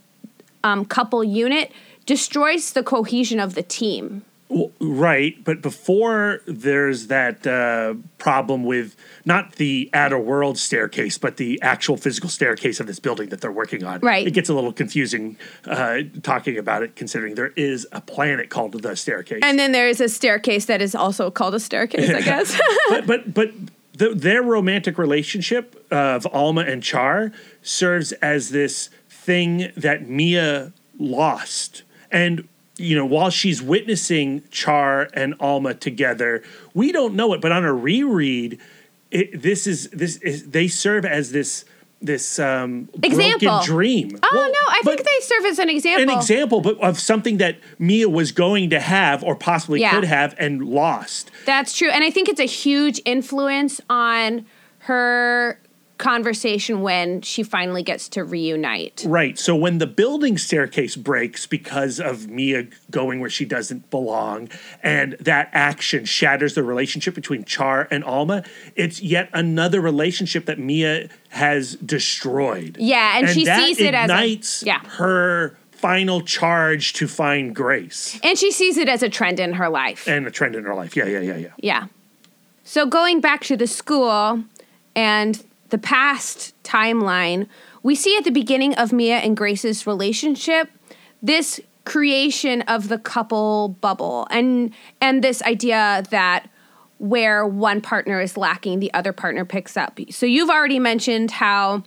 um, couple unit, destroys the cohesion of the team. Well, right, but before there's that uh, problem with not the outer world staircase, but the actual physical staircase of this building that they're working on. Right. It gets a little confusing uh, talking about it, considering there is a planet called the staircase. And then there is a staircase that is also called a staircase, I guess. but but but the, their romantic relationship of Alma and Char serves as this thing that Mia lost, and you know while she's witnessing Char and Alma together, we don't know it, but on a reread, it, this is this is they serve as this this um Example. broken dream. oh Well, no, I think they serve as an example. an example, but of something that Mia was going to have or possibly Yeah. could have and lost. That's true. And I think it's a huge influence on her conversation when she finally gets to reunite. Right. So when the building staircase breaks because of Mia going where she doesn't belong, and that action shatters the relationship between Char and Alma, it's yet another relationship that Mia has destroyed. Yeah, and she that sees it as ignites yeah. her final charge to find grace And she sees it as a trend in her life. and a trend in her life. Yeah, yeah, yeah, yeah. Yeah. So going back to the school and the past timeline, we see at the beginning of Mia and Grace's relationship this creation of the couple bubble and and this idea that where one partner is lacking, the other partner picks up. So you've already mentioned how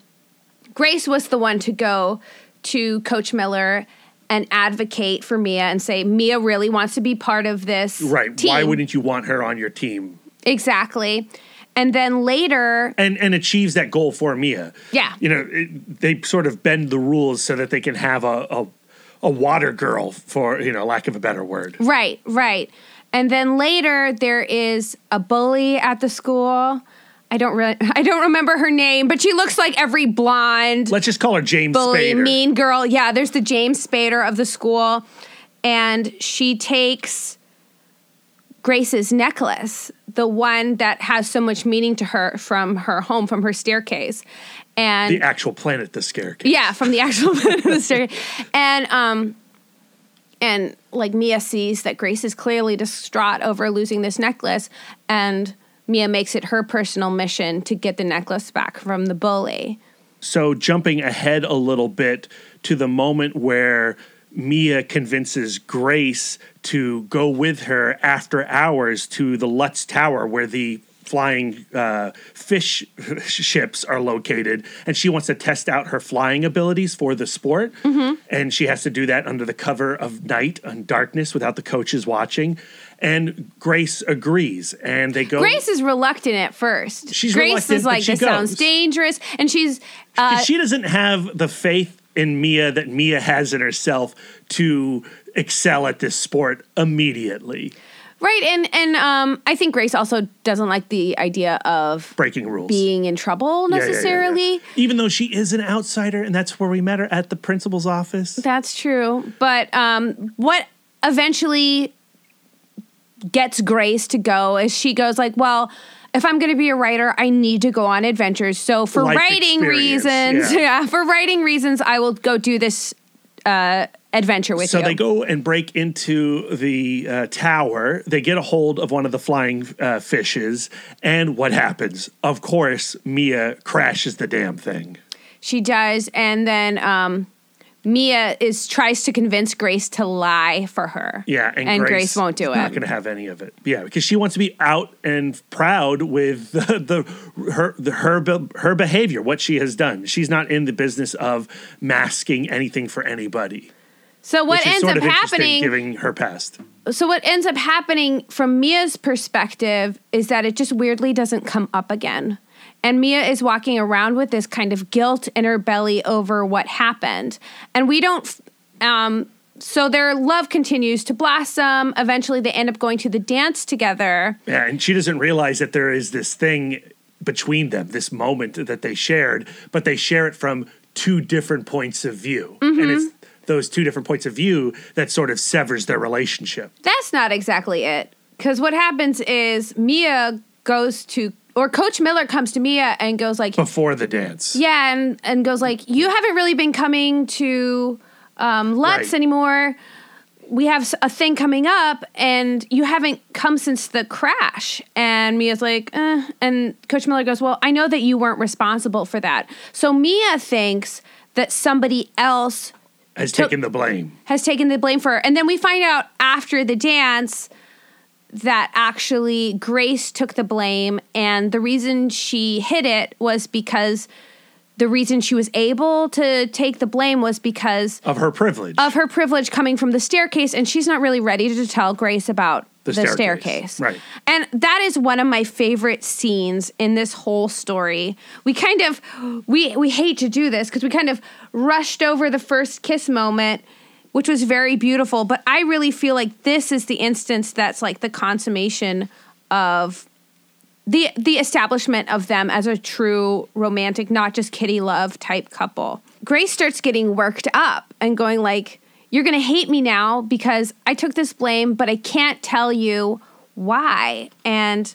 Grace was the one to go to Coach Miller and advocate for Mia and say Mia really wants to be part of this. Right. Team. Why wouldn't you want her on your team? Exactly. And then later, and and achieves that goal for Mia. Yeah. you know, it, they sort of bend the rules so that they can have a, a a water girl, for you know, lack of a better word. right, right. And then later there is a bully at the school. I don't really I don't remember her name, but she looks like every blonde Let's just call her James bully, Spader. mean girl. Yeah, there's the James Spader of the school. And she takes Grace's necklace, the one that has so much meaning to her from her home, from her staircase. And the actual planet, the scarecase. Yeah, from the actual planet, the story. And um and like Mia sees that Grace is clearly distraught over losing this necklace and Mia makes it her personal mission to get the necklace back from the bully. So jumping ahead a little bit to the moment where Mia convinces Grace to go with her after hours to the Lutz Tower where the flying uh, fish ships are located and she wants to test out her flying abilities for the sport and she has to do that under the cover of night and darkness without the coaches watching and grace agrees and they go Grace is reluctant at first. She's Grace is like, this sounds dangerous. And she's uh, she doesn't have the faith in Mia that Mia has in herself to excel at this sport immediately. right, and and um I think Grace also doesn't like the idea of Breaking rules. being in trouble Yeah, yeah, yeah, yeah. necessarily. Even though she is an outsider, and that's where we met her at the principal's office. That's true. But um, what eventually gets Grace to go is she goes like, well, if I'm going to be a writer, I need to go on adventures. So for Life writing reasons, yeah. yeah. for writing reasons, I will go do this uh, adventure with So you. So they go and break into the uh, tower. They get a hold of one of the flying uh, fishes, and what happens? Of course, Mia crashes the damn thing. She does, and then um, Mia is tries to convince Grace to lie for her. Yeah, and, and Grace, Grace, won't do is Not it. going to have any of it. Yeah, because she wants to be out and proud with the, the her the, her her behavior, what she has done. She's not in the business of masking anything for anybody. So what ends up happening? giving her past. so what ends up happening from Mia's perspective is that it just weirdly doesn't come up again. And Mia is walking around with this kind of guilt in her belly over what happened. And we don't um so their love continues to blossom. Eventually they end up going to the dance together. Yeah, and she doesn't realize that there is this thing between them, this moment that they shared, but they share it from two different points of view. Mm-hmm. And it's those two different points of view that sort of severs their relationship. That's not exactly it. Because what happens is Mia goes to, or Coach Miller comes to Mia and goes like, Before the dance. yeah, and and goes like, you haven't really been coming to um, Lutz Right. anymore. We have a thing coming up, and you haven't come since the crash. And Mia's like, eh. and Coach Miller goes, well, I know that you weren't responsible for that. So Mia thinks that somebody else Has taken the blame. has taken the blame for her. And then we find out after the dance that actually Grace took the blame. And the reason she hid it was because the reason she was able to take the blame was because Of her privilege. of her privilege coming from the staircase. And she's not really ready to tell Grace about The the, staircase. staircase. Right. And that is one of my favorite scenes in this whole story. We kind of we we hate to do this because we kind of rushed over the first kiss moment, which was very beautiful, but I really feel like this is the instance that's like the consummation of the the establishment of them as a true romantic, not just kitty love type couple. Grace starts getting worked up and going like, "You're to hate me now because I took this blame, but I can't tell you why." And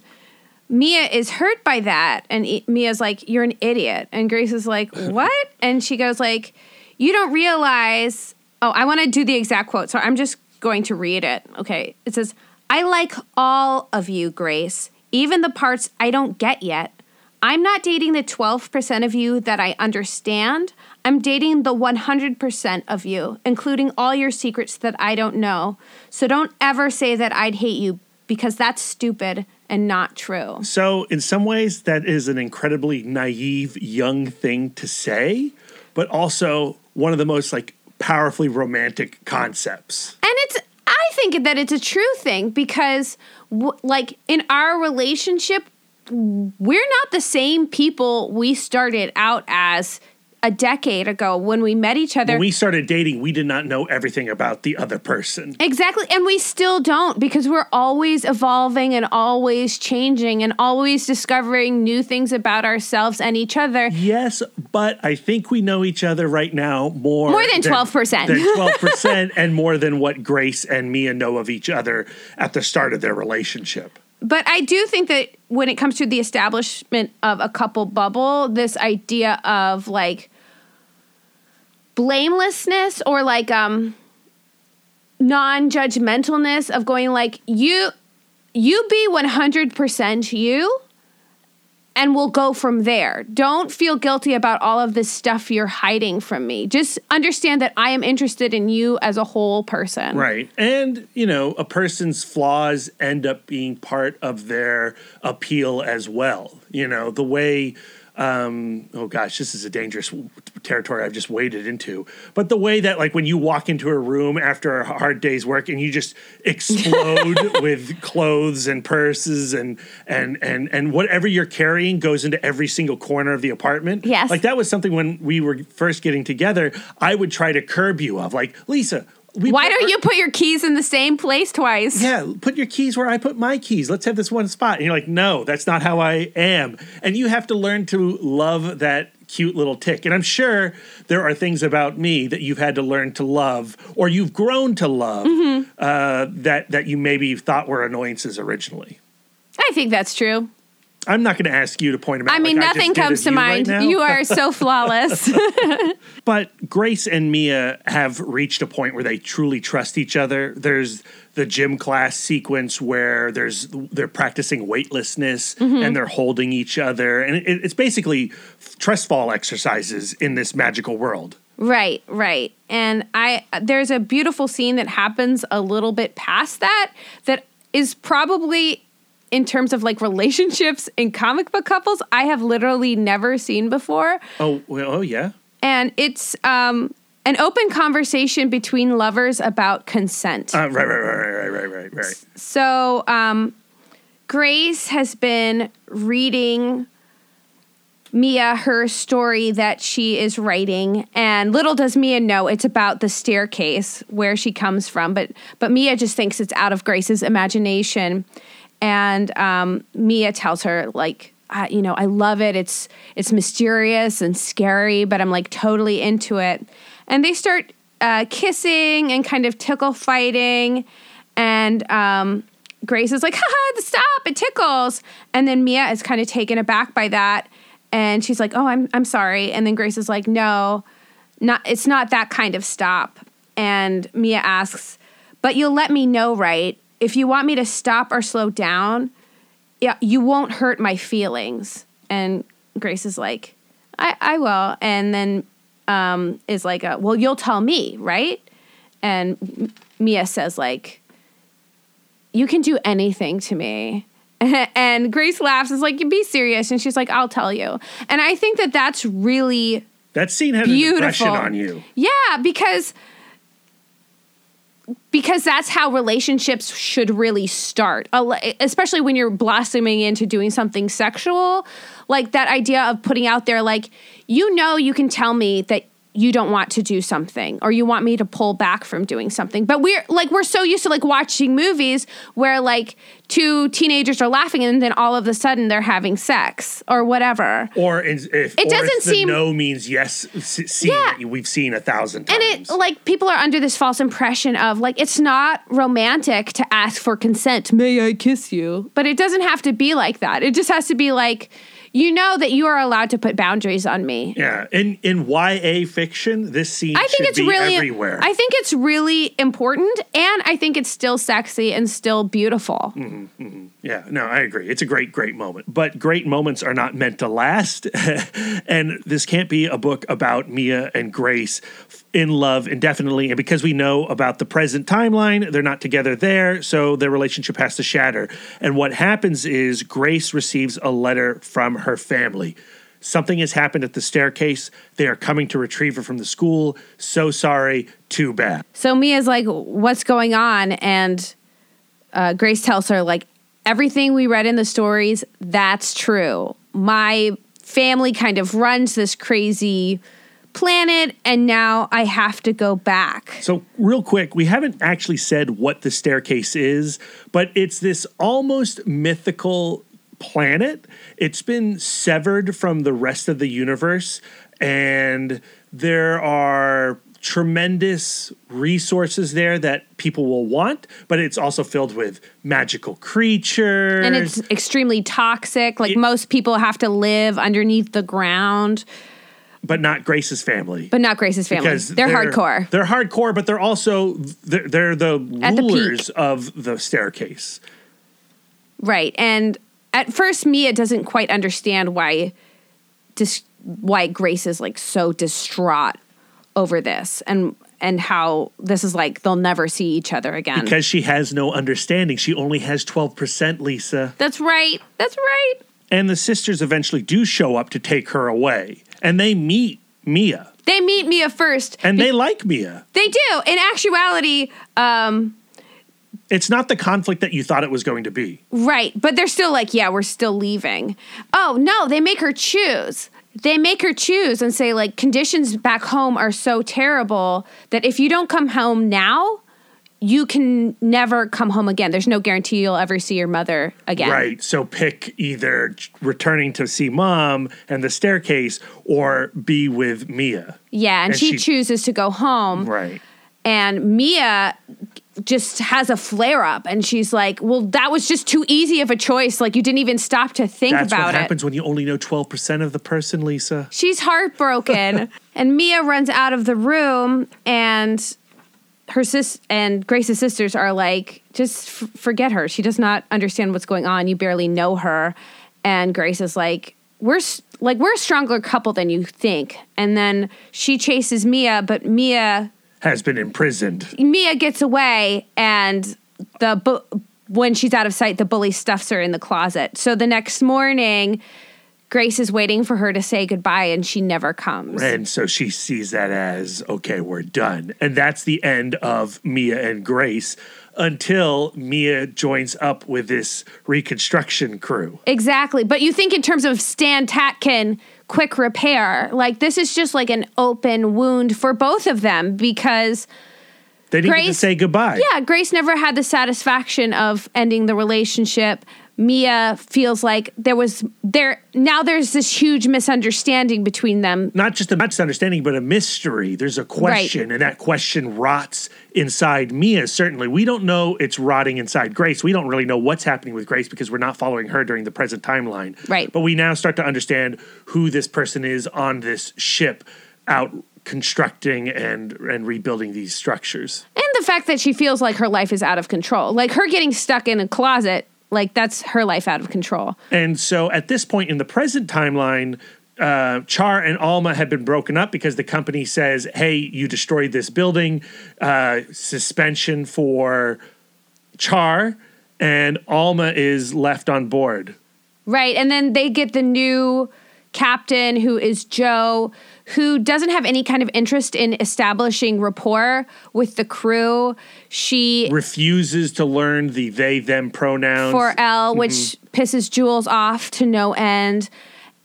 Mia is hurt by that, and I- Mia's like, "You're an idiot," and Grace is like, "What?" and she goes like, "You don't realize." Oh, I want to do the exact quote, so I'm just going to read it. Okay, it says, "I like all of you, Grace, even the parts I don't get yet. I'm not dating the 12% of you that I understand. I'm dating the 100% of you, including all your secrets that I don't know. So don't ever say that I'd hate you because that's stupid and not true. So, in some ways, that is an incredibly naive, young thing to say, but also one of the most like powerfully romantic concepts. And it's, I think that it's a true thing because, w- like, in our relationship, we're not the same people we started out as a decade ago when we met each other. When we started dating, we did not know everything about the other person. Exactly. And we still don't because we're always evolving and always changing and always discovering new things about ourselves and each other. Yes, but I think we know each other right now more More than 12%. Than twelve percent, and more than what Grace and Mia know of each other at the start of their relationship. But I do think that when it comes to the establishment of a couple bubble, this idea of like blamelessness or like um non-judgmentalness of going like you you be 100% you and we'll go from there. Don't feel guilty about all of this stuff you're hiding from me. Just understand that I am interested in you as a whole person. Right. And, you know, a person's flaws end up being part of their appeal as well. You know, the way, um, oh gosh, this is a dangerous territory I've just waded into. But the way that, like, when you walk into a room after a hard day's work and you just explode with clothes and purses and, and, and, and whatever you're carrying goes into every single corner of the apartment. Yes. Like, that was something when we were first getting together, I would try to curb you of, like, Lisa, we Why don't our- you put your keys in the same place twice? yeah, put your keys where I put my keys. Let's have this one spot. And you're like, no, that's not how I am. And you have to learn to love that cute little tick. And I'm sure there are things about me that you've had to learn to love or you've grown to love uh, that, that you maybe thought were annoyances originally. I think that's true. I'm not going to ask you to point them out. I mean, like nothing did comes to you right mind. you are so flawless. But Grace and Mia have reached a point where they truly trust each other. There's the gym class sequence where there's they're practicing weightlessness Mm-hmm. and they're holding each other, and it, it's basically trust fall exercises in this magical world. right, right. And I there's a beautiful scene that happens a little bit past that that is probably in terms of like relationships in comic book couples I have literally never seen before. Oh, well, oh yeah. And it's um an open conversation between lovers about consent. Uh, right, right, right, right, right, right, right. So, um, Grace has been reading Mia her story that she is writing, and little does Mia know it's about the staircase where she comes from. But but Mia just thinks it's out of Grace's imagination, and um, Mia tells her like I, you know, I love it. It's it's mysterious and scary, but I'm like totally into it. And they start uh, kissing and kind of tickle fighting, and um, Grace is like, "Haha, stop! It tickles." And then Mia is kind of taken aback by that, and she's like, "Oh, I'm I'm sorry." And then Grace is like, "No, not it's not that kind of stop." And Mia asks, "But you'll let me know, right? If you want me to stop or slow down, yeah, you won't hurt my feelings." And Grace is like, "I I will." And then um, is like, a, "Well, you'll tell me, right?" And Mia says like, "You can do anything to me." and Grace laughs. Is like, "Be serious." And she's like, "I'll tell you." And I think that that's really That scene had an beautiful impression on you. Yeah, because because that's how relationships should really start, especially when you're blossoming into doing something sexual. Like that idea of putting out there, like, you know, you can tell me that you don't want to do something or you want me to pull back from doing something. But we're like, we're so used to like watching movies where like two teenagers are laughing and then all of a sudden they're having sex or whatever. Or in, if It or doesn't seem- no means yes scene Yeah. we've seen a thousand times. And it like people are under this false impression of like it's not romantic to ask for consent. May I kiss you? But it doesn't have to be like that. It just has to be like you know that you are allowed to put boundaries on me. yeah, in in YA fiction, this scene I think it's really everywhere. I think it's really important and I think it's still sexy and still beautiful. Mm-hmm, mm-hmm. Yeah, no, I agree. It's a great, great moment. But great moments are not meant to last. and this can't be a book about Mia and Grace in love indefinitely. And because we know about the present timeline, they're not together there. So their relationship has to shatter. And what happens is Grace receives a letter from her family. Something has happened at the staircase. They are coming to retrieve her from the school. So sorry. Too bad. So Mia's like, "What's going on?" And uh, Grace tells her, "Like everything we read in the stories, that's true. My family kind of runs this crazy planet, and now I have to go back." So, real quick, we haven't actually said what the staircase is, but it's this almost mythical planet. It's been severed from the rest of the universe, and there are tremendous resources there that people will want, but it's also filled with magical creatures. And it's extremely toxic. Like most people have to live underneath the ground, but not Grace's family. but not Grace's family. because They're, hardcore. They're hardcore, but they're also they're, they're the At the rulers of the staircase. Right. And at first Mia doesn't quite understand why dis- why Grace is like so distraught over this and and how this is like they'll never see each other again. Because she has no understanding. She only has 12%, Lisa. That's right. That's right. And the sisters eventually do show up to take her away. And they meet Mia. They meet Mia first. And they like Mia. They do. In actuality, um, It's not the conflict that you thought it was going to be. right, but they're still like, yeah, we're still leaving. Oh, no, they make her choose. They make her choose and say like conditions back home are so terrible that if you don't come home now, you can never come home again. There's no guarantee you'll ever see your mother again. Right. So pick either returning to see mom and the staircase or be with Mia. Yeah, and, And she, she- chooses to go home. Right. And Mia just has a flare up and she's like, Well, that was just too easy of a choice. Like, you didn't even stop to think That's about what it. happens when you only know 12% of the person, Lisa. She's heartbroken. and Mia runs out of the room and her sis and Grace's sisters are like, just f- forget her. She does not understand what's going on. You barely know her. And Grace is like, we're s- like we're a stronger couple than you think. And then she chases Mia, but Mia Has been imprisoned. Mia gets away and the bu- when she's out of sight the bully stuffs her in the closet. So the next morning Grace is waiting for her to say goodbye and she never comes. And so she sees that as, okay, we're done. And that's the end of Mia and Grace until Mia joins up with this reconstruction crew. Exactly. But you think in terms of Stan Tatkin quick repair, like this is just like an open wound for both of them because They didn't get to Grace- say goodbye. yeah, Grace never had the satisfaction of ending the relationship. Mia feels like there was there now there's this huge misunderstanding between them. Not just a misunderstanding, but a mystery. There's a question, and that question rots inside Mia. Certainly, we don't know it's rotting inside Grace. We don't really know what's happening with Grace because we're not following her during the present timeline. Right. But we now start to understand who this person is on this ship out constructing and and rebuilding these structures. And the fact that she feels like her life is out of control. Like her getting stuck in a closet, like that's her life out of control. And so at this point in the present timeline, uh, Char and Alma have been broken up because the company says, hey, you destroyed this building, uh, suspension for Char, and Alma is left on board. Right. And then they get the new captain who is Joe, who doesn't have any kind of interest in establishing rapport with the crew. She Refuses to learn the they them pronouns. for L, mm-hmm. which pisses Jules off to no end.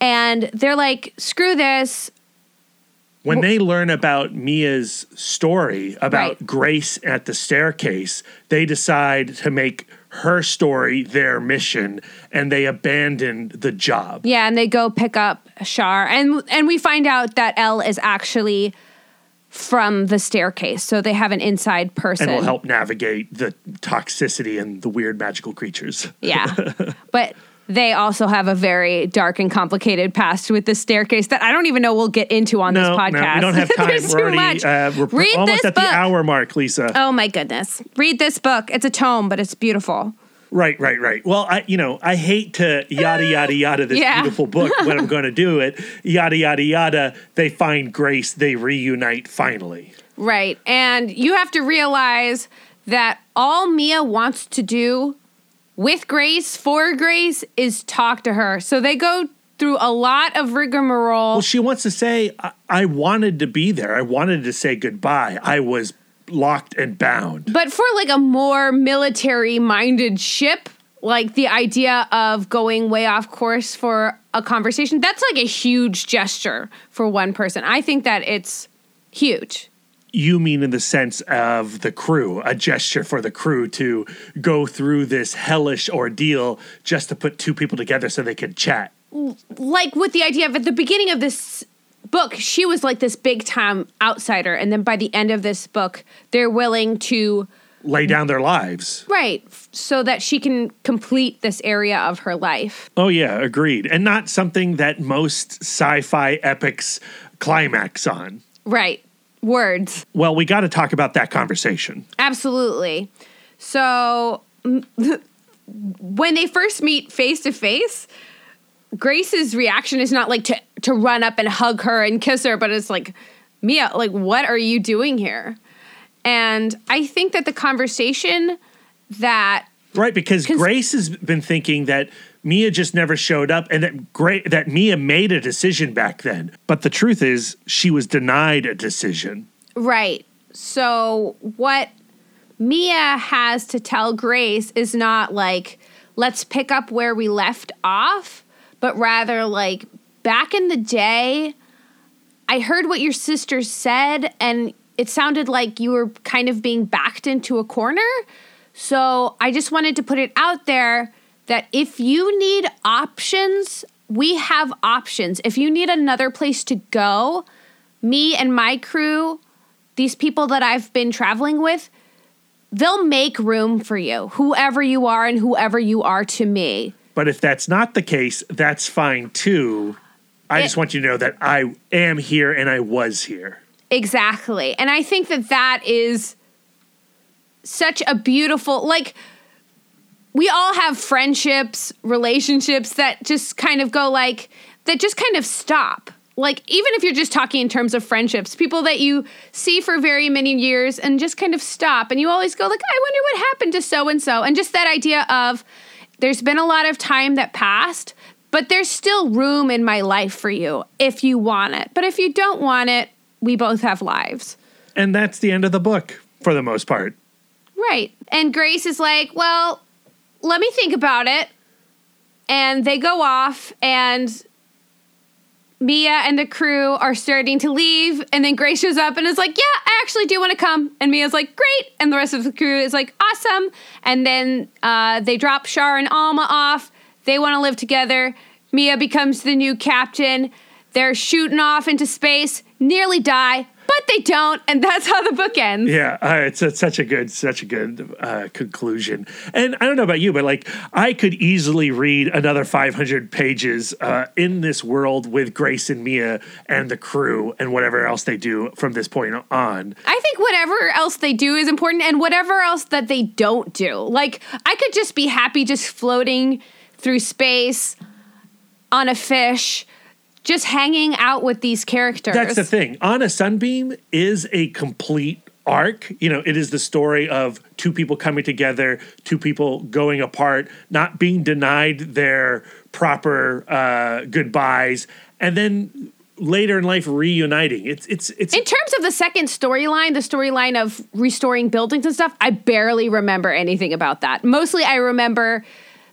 And they're like, screw this. when they learn about Mia's story about Right. Grace at the staircase, they decide to make her story their mission and they abandon the job. Yeah, and they go pick up Char. And and we find out that L is actually from the staircase. So they have an inside person. and will help navigate the toxicity and the weird magical creatures. Yeah. but they also have a very dark and complicated past with the staircase that I don't even know we'll get into on this podcast. no, we don't have time. There's we're too already much. uh, we're Read almost at book. the hour mark, Lisa. Oh my goodness. Read this book. It's a tome, but it's beautiful. Right, right, right. Well, I you know I hate to yada yada yada this Yeah. beautiful book, but I'm going to do it. Yada yada yada. They find Grace. They reunite finally. Right. And you have to realize that all Mia wants to do with Grace, for Grace, is talk to her. So they go through a lot of rigmarole. Well, she wants to say, I, I wanted to be there. I wanted to say goodbye. I was locked and bound. but for like a more military minded ship, like the idea of going way off course for a conversation, that's like a huge gesture for one person. I think that it's huge. You mean in the sense of the crew, a gesture for the crew to go through this hellish ordeal just to put two people together so they could chat. like with the idea of at the beginning of this book, she was like this big time outsider, and then by the end of this book, they're willing to lay down their lives. right so that she can complete this area of her life. Oh, yeah, agreed. And not something that most sci fi epics climax on. Right, words, Well, we got to talk about that conversation. absolutely. So when they first meet face to face. Grace's reaction is not like to to run up and hug her and kiss her, but it's like, Mia, like what are you doing here? And I think that the conversation that Right, because Grace has been thinking that Mia just never showed up and that Gra- that Mia made a decision back then. But the truth is, she was denied a decision. Right. So what Mia has to tell Grace is not like, let's pick up where we left off, but rather like, back in the day, I heard what your sister said, and it sounded like you were kind of being backed into a corner. So I just wanted to put it out there that if you need options, we have options. If you need another place to go, me and my crew, these people that I've been traveling with, they'll make room for you, whoever you are and whoever you are to me. But if that's not the case, that's fine too. I It- just want you to know that I am here and I was here. Exactly. And I think that that is such a beautiful, like, we all have friendships, relationships that just kind of go like, that just kind of stop. Like, even if you're just talking in terms of friendships, people that you see for very many years and just kind of stop. And you always go, like, I wonder what happened to so and so. And just that idea of there's been a lot of time that passed, but there's still room in my life for you if you want it. But if you don't want it, we both have lives. And that's the end of the book for the most part. Right. And Grace is like, well, let me think about it. And they go off, and Mia and the crew are starting to leave, and then Grace shows up and is like, "Yeah, I actually do want to come." And Mia's like, "Great," and the rest of the crew is like, "Awesome." And then uh, they drop Char and Alma off. They want to live together. Mia becomes the new captain. They're shooting off into space, nearly die, but they don't, and that's how the book ends. Yeah, uh, it's, it's such a good, such a good uh, conclusion. And I don't know about you, but like I could easily read another 500 pages uh, in this world with Grace and Mia and the crew and whatever else they do from this point on. I think whatever else they do is important, and whatever else that they don't do. Like I could just be happy just floating through space on a fish just hanging out with these characters. That's the thing. On a Sunbeam is a complete arc. You know, it is the story of two people coming together, two people going apart, not being denied their proper uh, goodbyes, and then later in life reuniting. It's it's it's In terms of the second storyline, the storyline of restoring buildings and stuff, I barely remember anything about that. Mostly I remember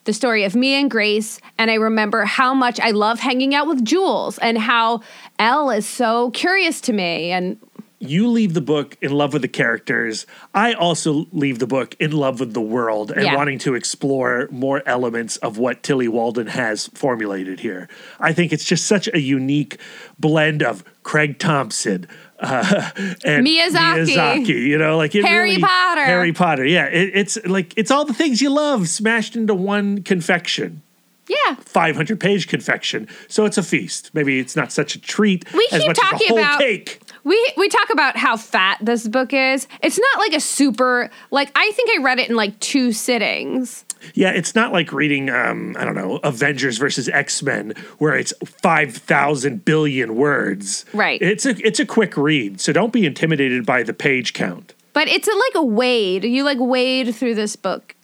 the story of me and Grace, and I remember how much I love hanging out with Jules and how Elle is so curious to me and you leave the book in love with the characters. I also leave the book in love with the world and Yeah. wanting to explore more elements of what Tillie Walden has formulated here. I think it's just such a unique blend of Craig Thompson uh, and Miyazaki. Miyazaki, you know, like Harry really- Potter. Harry Potter, yeah. It, it's like it's all the things you love smashed into one confection. yeah. 500 page confection. So it's a feast. Maybe it's not such a treat We as keep much as talking a whole about- cake. We we talk about how fat this book is. It's not like a super like I think I read it in like two sittings. Yeah, it's not like reading, um, I don't know, Avengers versus X Men, where it's five thousand billion words. Right. It's a it's a quick read, so don't be intimidated by the page count. But it's a, like a wade. You like wade through this book.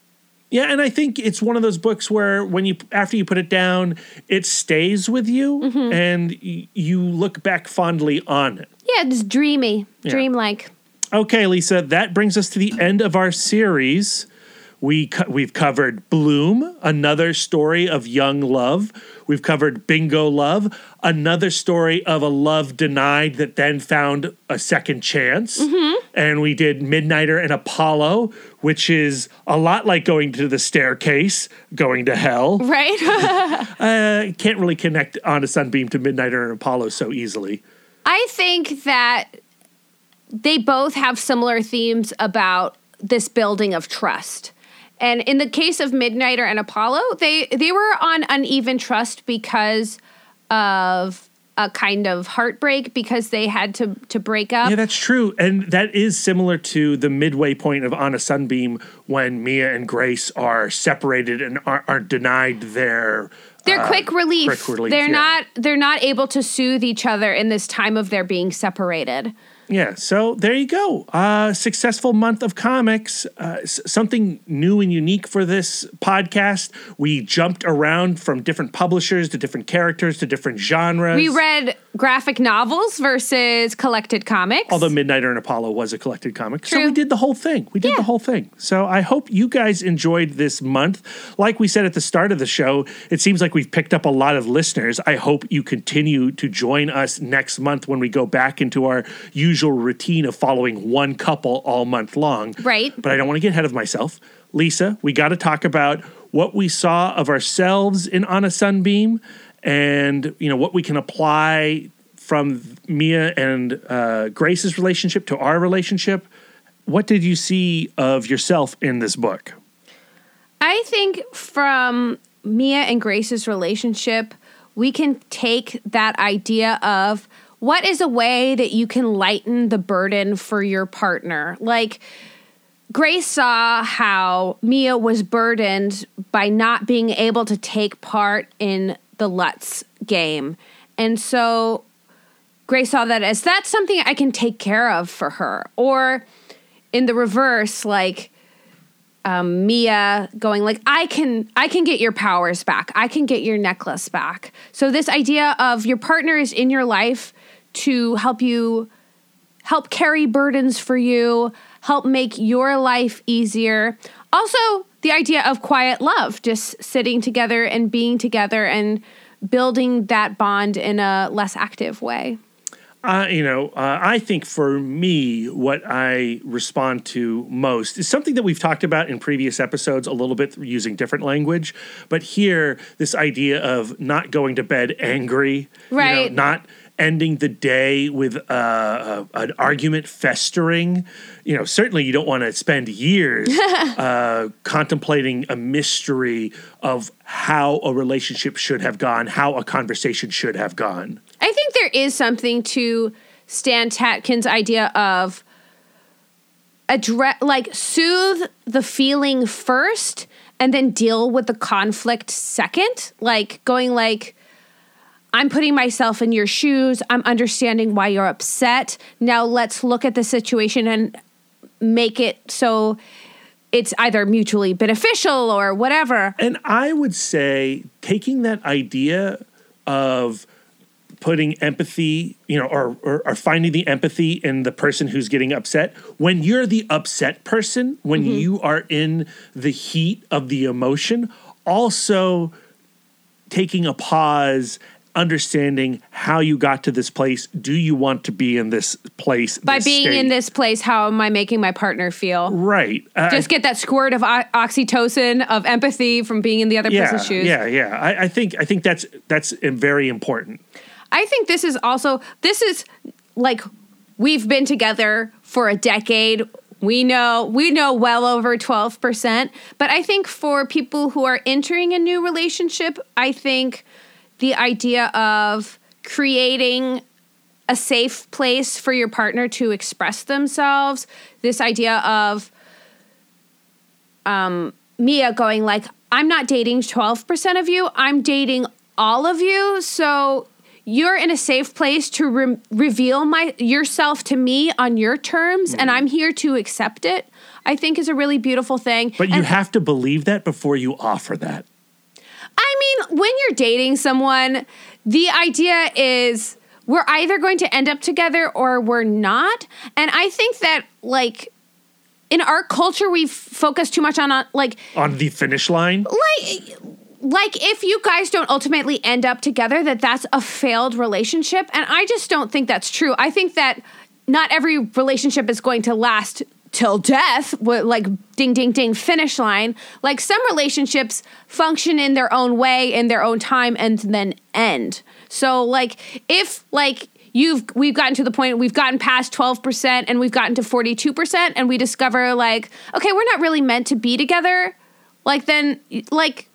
Yeah, and I think it's one of those books where when you after you put it down, it stays with you, Mm-hmm. and y- you look back fondly on it. Yeah, it's dreamy, dreamlike. Okay, Lisa, that brings us to the end of our series. We co- we've covered Bloom, another story of young love. We've covered Bingo Love, another story of a love denied that then found a second chance. And we did Midnighter and Apollo, which is a lot like going to the staircase, going to hell. Right? Uh, can't really connect on a sunbeam to Midnighter and Apollo so easily. I think that they both have similar themes about this building of trust. And in the case of Midnighter and Apollo, they they were on uneven trust because of a kind of heartbreak because they had to to break up. Yeah, that's true. And that is similar to the midway point of On a Sunbeam when Mia and Grace are separated and are, are denied their. They're uh, quick relief. quick relief, They're yeah. not they're not able to soothe each other in this time of their being separated. Yeah, so there you go. Uh, successful month of comics. Uh, s- something new and unique for this podcast. We jumped around from different publishers to different characters to different genres. We read graphic novels versus collected comics. Although Midnighter and Apollo was a collected comic. So we did the whole thing. We did Yeah. the whole thing. So I hope you guys enjoyed this month. Like we said at the start of the show, it seems like we've picked up a lot of listeners. I hope you continue to join us next month when we go back into our usual routine of following one couple all month long. Right. But I don't want to get ahead of myself. Lisa, we got to talk about what we saw of ourselves in On a Sunbeam and, you know, what we can apply from Mia and uh, Grace's relationship to our relationship. What did you see of yourself in this book? I think from Mia and Grace's relationship, we can take that idea of what is a way that you can lighten the burden for your partner. Like, Grace saw how Mia was burdened by not being able to take part in the Lutz game. And so Grace saw that as that's something I can take care of for her. Or in the reverse, like um, Mia going like I can I can get your powers back. I can get your necklace back. So this idea of your partner is in your life to help you help carry burdens for you, help make your life easier. Also, the idea of quiet love, just sitting together and being together and building that bond in a less active way? Uh, you know, uh, I think for me, what I respond to most is something that we've talked about in previous episodes a little bit using different language. But here, this idea of not going to bed angry, you know, Right. not ending the day with uh, uh, an argument festering. You know, certainly you don't want to spend years uh, contemplating a mystery of how a relationship should have gone, how a conversation should have gone. I think there is something to Stan Tatkin's idea of address like soothe the feeling first and then deal with the conflict second like going like i'm putting myself in your shoes. I'm understanding why you're upset. Now let's look at the situation and make it so it's either mutually beneficial or whatever. And I would say taking that idea of putting empathy, you know, or, or, or finding the empathy in the person who's getting upset. When you're the upset person, when mm-hmm. you are in the heat of the emotion, also taking a pause, understanding how you got to this place. Do you want to be in this place? by this being in this place how am i making my partner feel Right. Uh, just get that squirt of o- oxytocin of empathy from being in the other yeah, person's shoes. yeah, yeah. I, I think I think that's that's very important. I think this is also this is like we've been together for a decade. We know we know well over 12%, but I think for people who are entering a new relationship, I think the idea of creating a safe place for your partner to express themselves, this idea of um, Mia going like, I'm not dating 12% of you, I'm dating all of you. So you're in a safe place to re- reveal my yourself to me on your terms, and I'm here to accept it. I think is a really beautiful thing. But you have to believe that before you offer that. I mean, when you're dating someone, the idea is we're either going to end up together or we're not. And I think that, like, in our culture, we've focused too much on, uh, like, On the finish line, like, like if you guys don't ultimately end up together, that that's a failed relationship. And I just don't think that's true. I think that not every relationship is going to last till death like ding ding ding finish line. Like some relationships function in their own way in their own time and then end. So like if like you've we've gotten to the point we've gotten past 12% and we've gotten to 42% and we discover like okay we're not really meant to be together like then like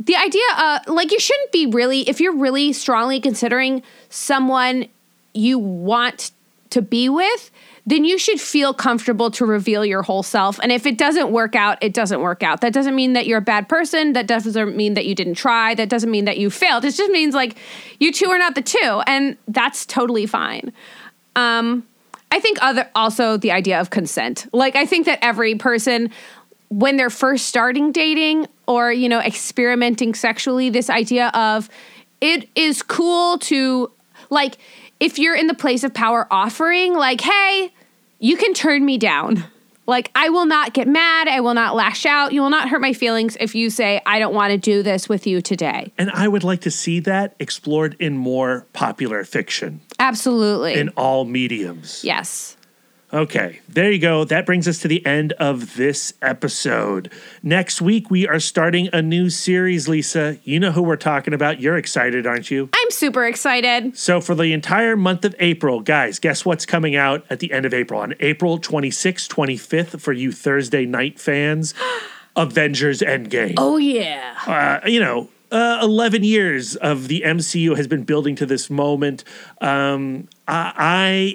the idea uh like you shouldn't be really if you're really strongly considering someone you want to be with then you should feel comfortable to reveal your whole self. And if it doesn't work out it doesn't work out. That doesn't mean that you're a bad person. That doesn't mean that you didn't try. That doesn't mean that you failed. It just means like you two are not the two and that's totally fine. Um i think other also the idea of consent. Like i think that every person when they're first starting dating or you know experimenting sexually this idea of it is cool to like if you're in the place of power offering like hey you can turn me down. Like i will not get mad. I will not lash out. You will not hurt my feelings if you say i don't want to do this with you today. And I would like to see that explored in more popular fiction. Absolutely. In all mediums. yes Okay, there you go. That brings us to the end of this episode. Next week, we are starting a new series, Lisa. You know who we're talking about. You're excited, aren't you? i'm super excited So, for the entire month of April, guys, guess what's coming out at the end of April? On April 26th, 25th, for you Thursday night fans, Avengers Endgame. oh yeah Uh, you know, uh, 11 years of the MCU has been building to this moment. Um, I,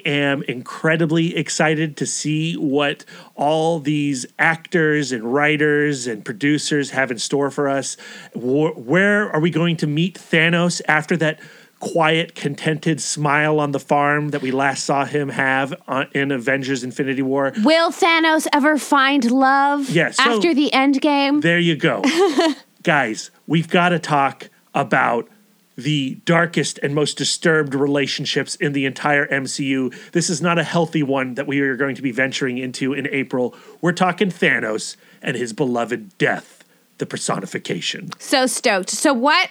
I am incredibly excited to see what all these actors and writers and producers have in store for us. Wh- where are we going to meet Thanos after that? Quiet, contented smile on the farm that we last saw him have on, in Avengers Infinity War. will thanos ever find love Yeah, so- after the end game There you go. Guys, we've got to talk about the darkest and most disturbed relationships in the entire MCU. This is not a healthy one that we are going to be venturing into in April. We're talking Thanos and his beloved death, the personification. So stoked. So what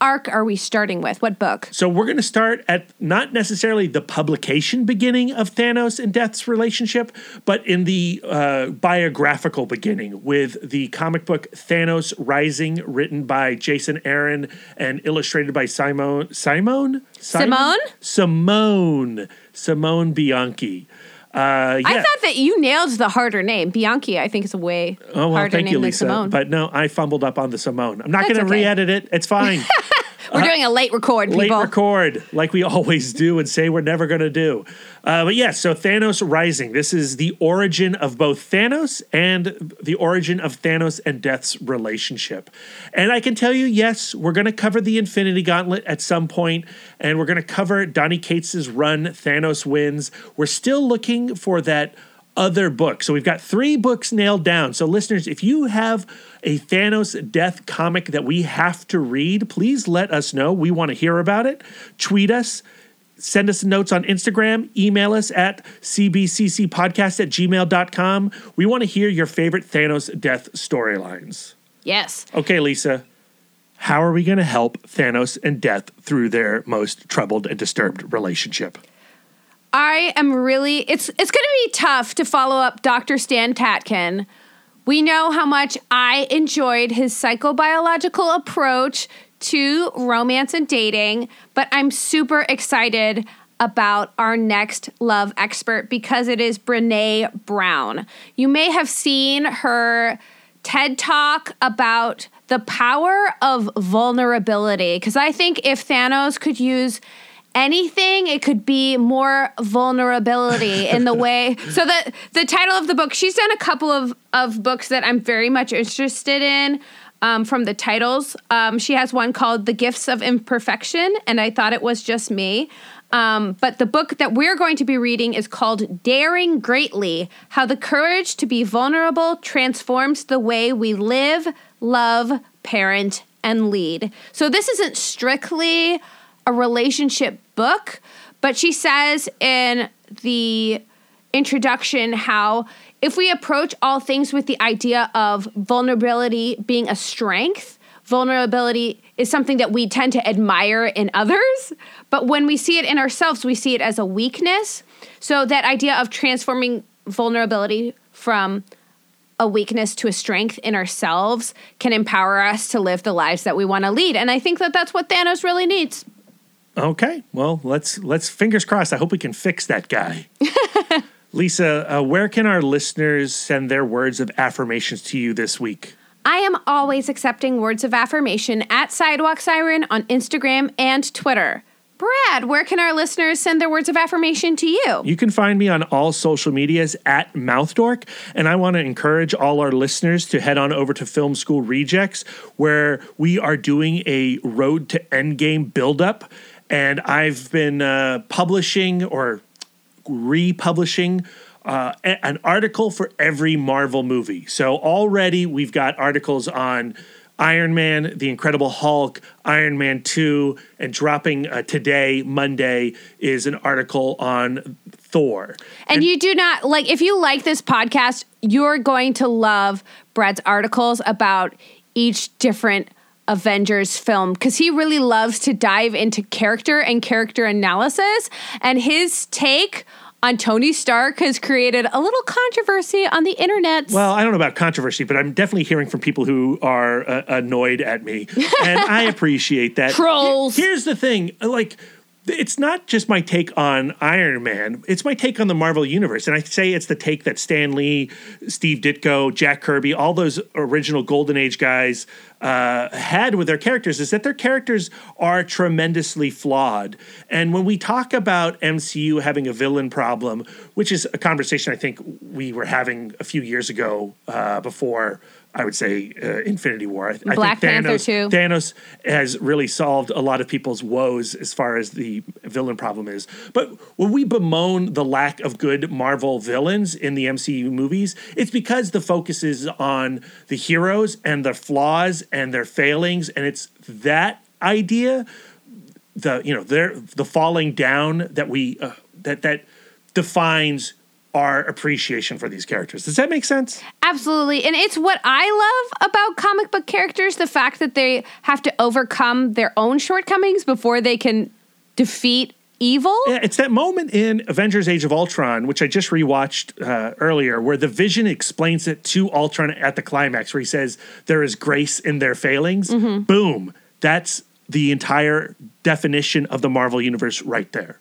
arc are we starting with? What book? So we're going to start at not necessarily the publication beginning of Thanos and Death's relationship, but in the uh, biographical beginning with the comic book Thanos Rising, written by Jason Aaron and illustrated by Simone Simone Simone? Simone Simone Bianchi. Uh, I thought that you nailed the harder name. Bianchi, I think, is a way Oh well, harder thank name you, than Lisa. Simone. But no, I fumbled up on the Simone. I'm not going to okay. re-edit it. It's fine. We're doing a late record, people. late record like we always do and say we're never going to do. Uh, but yes, so Thanos Rising. This is the origin of both Thanos and the origin of Thanos and Death's relationship. And I can tell you, yes, we're going to cover the Infinity Gauntlet at some point, and we're going to cover Donny Cates's run. Thanos wins. We're still looking for that other book. So we've got three books nailed down. So listeners, if you have a Thanos death comic that we have to read, please let us know. We want to hear about it. Tweet us. Send us notes on Instagram, email us at cbccpodcast at gmail.com. We want to hear your favorite Thanos death storylines. Yes. Okay, Lisa, how are we going to help Thanos and Death through their most troubled and disturbed relationship? I am really it's it's going to be tough to follow up Dr. Stan Tatkin. We know how much I enjoyed his psychobiological approach to romance and dating, but I'm super excited about our next love expert because it is Brene Brown. You may have seen her TED talk about the power of vulnerability because I think if Thanos could use anything it could be more vulnerability in the way so the the title of the book she's done a couple of of books that i'm very much interested in um, from the titles. Um, she has one called the gifts of imperfection and i thought it was just me. Um, but the book that we're going to be reading is called daring greatly how the courage to be vulnerable transforms the way we live love parent and lead. So this isn't strictly a relationship book, but she says in the introduction how if we approach all things with the idea of vulnerability being a strength, vulnerability is something that we tend to admire in others, but when we see it in ourselves, we see it as a weakness. So that idea of transforming vulnerability from a weakness to a strength in ourselves can empower us to live the lives that we want to lead. And I think that that's what Thanos really needs. Okay, well, let's let's fingers crossed. I hope we can fix that guy. Lisa, uh, where can our listeners send their words of affirmations to you this week? I am always accepting words of affirmation at Sidewalk Siren on Instagram and Twitter. Brad, where can our listeners send their words of affirmation to you? You can find me on all social medias at Mouthdork, and I want to encourage all our listeners to head on over to Film School Rejects, where we are doing a Road to Endgame buildup, and I've been uh, publishing or republishing uh, a- an article for every Marvel movie. So already we've got articles on Iron Man, The Incredible Hulk, Iron Man 2, and dropping uh, today, Monday, is an article on Thor. And you do not like if you like this podcast, you're going to love Brad's articles about each different Avengers film because he really loves to dive into character and character analysis. And his take on Tony Stark has created a little controversy on the internet. Well, I don't know about controversy, but I'm definitely hearing from people who are uh, annoyed at me, and I appreciate that. Trolls. Here's the thing, like. It's not just my take on Iron Man. It's my take on the Marvel Universe. And I say it's the take that Stan Lee, Steve Ditko, Jack Kirby, all those original Golden Age guys uh, had with their characters is that their characters are tremendously flawed. And when we talk about MCU having a villain problem, which is a conversation I think we were having a few years ago uh, before. I would say uh, Infinity War. I, I Black think Panther Thanos, too. Thanos has really solved a lot of people's woes as far as the villain problem is. But when we bemoan the lack of good Marvel villains in the MCU movies, it's because the focus is on the heroes and their flaws and their failings, and it's that idea, the you know, their the falling down that we uh, that that defines our appreciation for these characters. Does that make sense? Absolutely. And it's what I love about comic book characters the fact that they have to overcome their own shortcomings before they can defeat evil. Yeah, it's that moment in Avengers Age of Ultron, which I just rewatched uh, earlier, where the vision explains it to Ultron at the climax, where he says, There is grace in their failings. Boom. That's the entire definition of the Marvel Universe right there.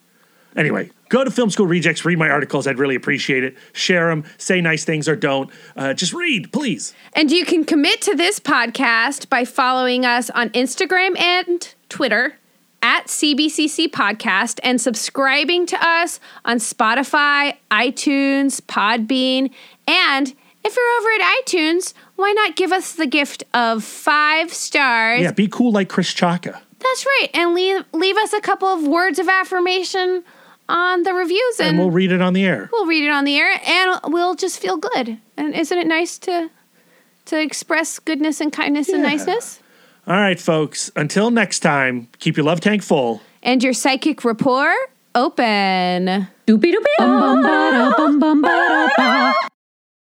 Anyway, go to Film School Rejects, read my articles. I'd really appreciate it. Share them, say nice things or don't. Uh, just read, please. And you can commit to this podcast by following us on Instagram and Twitter at CBCC Podcast and subscribing to us on Spotify, iTunes, Podbean. And if you're over at iTunes, why not give us the gift of five stars? Yeah, be cool like Chris Chaka. That's right. And leave, leave us a couple of words of affirmation on the reviews. And, And we'll read it on the air. we'll read it on the air and we'll just feel good. And isn't it nice to to express goodness and kindness and niceness? All right, folks. Until next time, keep your love tank full. And your psychic rapport open. Doopy doopy